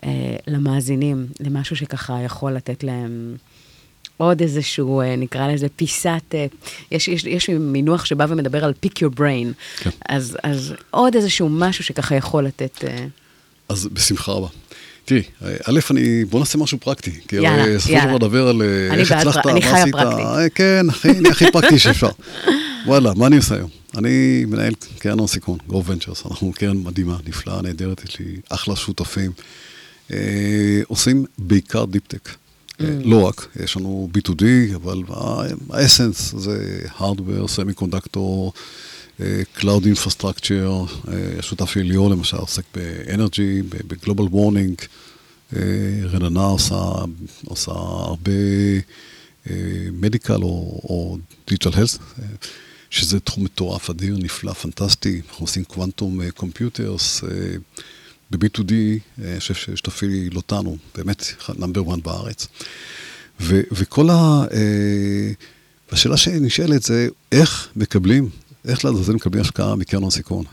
B: אה, למאזינים, למשהו שככה יכול לתת להם עוד איזשהו, אה, נקרא לזה פיסת, אה, יש, יש, יש מינוח שבא ומדבר על pick your brain,
E: כן.
B: אז, אז עוד איזשהו משהו שככה יכול לתת... אה,
E: אז בשמחה רבה. תראי, א', אני, בוא נעשה משהו פרקטי. כי
B: יאללה,
E: הרי בסופו של. דבר לדבר על
B: אני
E: איך הצלחת,
B: פר- אני
E: מה
B: חיה
E: עשית.
B: פרקטית.
E: כן, הכי, אני הכי פרקטי שאפשר. וואלה, מה אני עושה היום? אני מנהל קרן הון סיכון, Grove Ventures. אנחנו קרן מדהימה, נפלאה, נהדרת, יש לי אחלה שותפים. עושים בעיקר deep tech. לא רק, יש לנו B2D, אבל ה essence זה Hardware, Semiconductor, Cloud Infrastructure, השותף שלי ליאור למשל עוסק ב energy, ב global warming, רננה עושה, עושה הרבה medical או digital health, שזה תחום מטורף, אדיר, נפלא, פנטסטי, אנחנו עושים quantum computers. ב-B2D, אני חושב ששותפי לוטנו, באמת נאמבר 1 בארץ. ו- וכל ה... השאלה שנשאלת זה, איך מקבלים, איך לעזאזל מקבלים השקעה מקרן הון סיכון?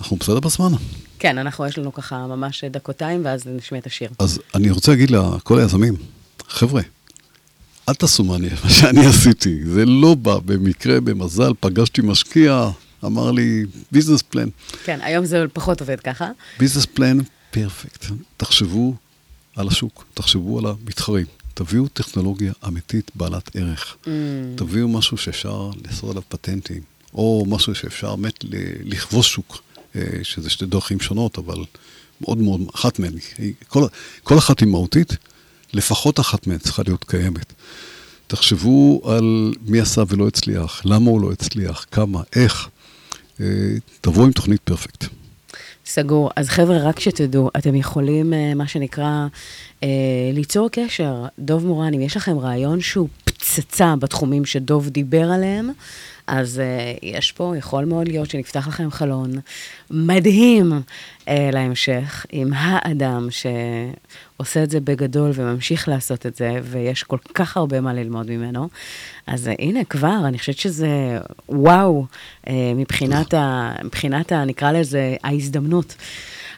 E: אנחנו בסדר בזמן?
B: כן, אנחנו, יש לנו ככה ממש דקותיים, ואז נשמע את השיר.
E: אז אני רוצה להגיד לכל היזמים, חבר'ה, אל תעשו מה שאני עשיתי, זה לא בא במקרה, במזל, פגשתי משקיע, אמר לי, ביזנס פלן.
B: כן, היום זה פחות עובד ככה.
E: ביזנס פלן פרפקט. תחשבו על השוק, תחשבו על המתחרים. תביאו טכנולוגיה אמיתית בעלת ערך. Mm. תביאו משהו שאפשר לעשות עליו פטנטים, או משהו שאפשר באמת לכבוש שוק, אה, שזה שתי דרכים שונות, אבל מאוד מאוד, אחת מהן, כל, כל אחת היא מהותית, לפחות אחת מהן צריכה להיות קיימת. תחשבו על מי עשה ולא הצליח, למה הוא לא הצליח, כמה, איך. אה, תבואו עם תוכנית פרפקט.
B: סגור. אז חבר'ה, רק שתדעו, אתם יכולים, אה, מה שנקרא, אה, ליצור קשר. דוב מורן, אם יש לכם רעיון שהוא פצצה בתחומים שדוב דיבר עליהם, אז uh, יש פה, יכול מאוד להיות שנפתח לכם חלון מדהים uh, להמשך עם האדם שעושה את זה בגדול וממשיך לעשות את זה, ויש כל כך הרבה מה ללמוד ממנו. אז הנה, כבר, אני חושבת שזה וואו, uh, מבחינת, ה, מבחינת ה, נקרא לזה, ההזדמנות.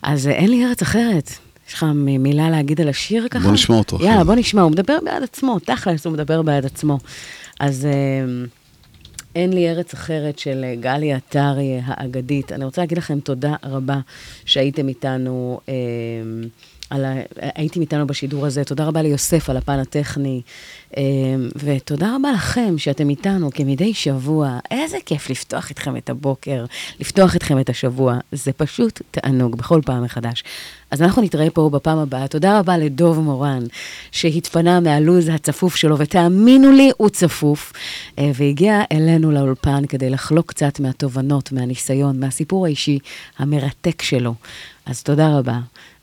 B: אז אין לי ארץ אחרת. יש לך מילה להגיד על השיר ככה?
E: בוא נשמע אותו.
B: יאללה, בוא נשמע, הוא מדבר בעד עצמו, תכלס הוא מדבר בעד עצמו. אז... Uh, אין לי ארץ אחרת של אה, גלי עטרי האגדית. אני רוצה להגיד לכם תודה רבה שהייתם איתנו. אה, על ה... הייתם איתנו בשידור הזה. תודה רבה ליוסף על הפן הטכני, אה, ותודה רבה לכם שאתם איתנו כמדי שבוע. איזה כיף לפתוח איתכם את הבוקר, לפתוח איתכם את השבוע. זה פשוט תענוג בכל פעם מחדש. אז אנחנו נתראה פה בפעם הבאה. תודה רבה לדוב מורן, שהתפנה מהלו"ז הצפוף שלו, ותאמינו לי, הוא צפוף, אה, והגיע אלינו לאולפן כדי לחלוק קצת מהתובנות, מהניסיון, מהסיפור האישי המרתק שלו. אז תודה רבה.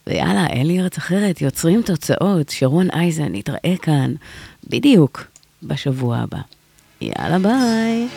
B: ויאללה, אין לי ארץ אחרת, יוצרים תוצאות. שרון אייזן, נתראה כאן בדיוק בשבוע הבא. יאללה, ביי.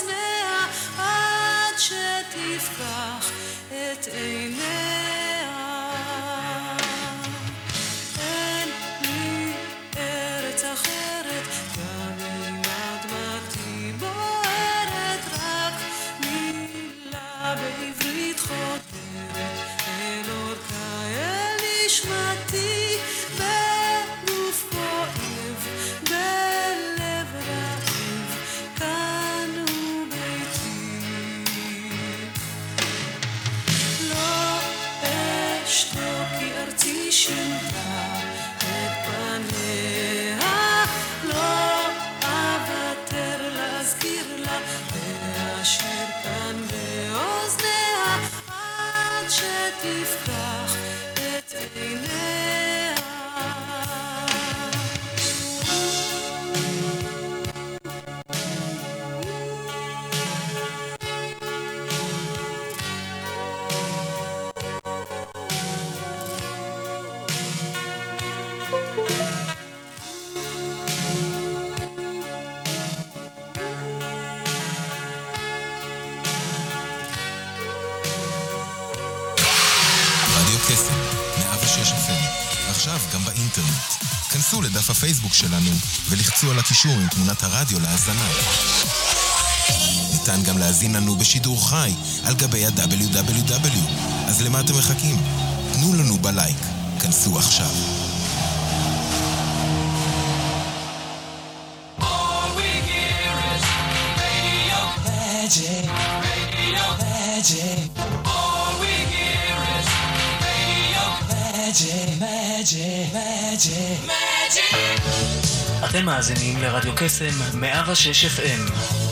A: כנסו שלנו ולחצו על הקישור עם תמונת הרדיו להאזנה.
G: ניתן גם להזין לנו בשידור חי על גבי ה-WW. אז למה אתם מחכים? תנו לנו בלייק. כנסו עכשיו.
H: אתם מאזינים לרדיו קסם 106 FM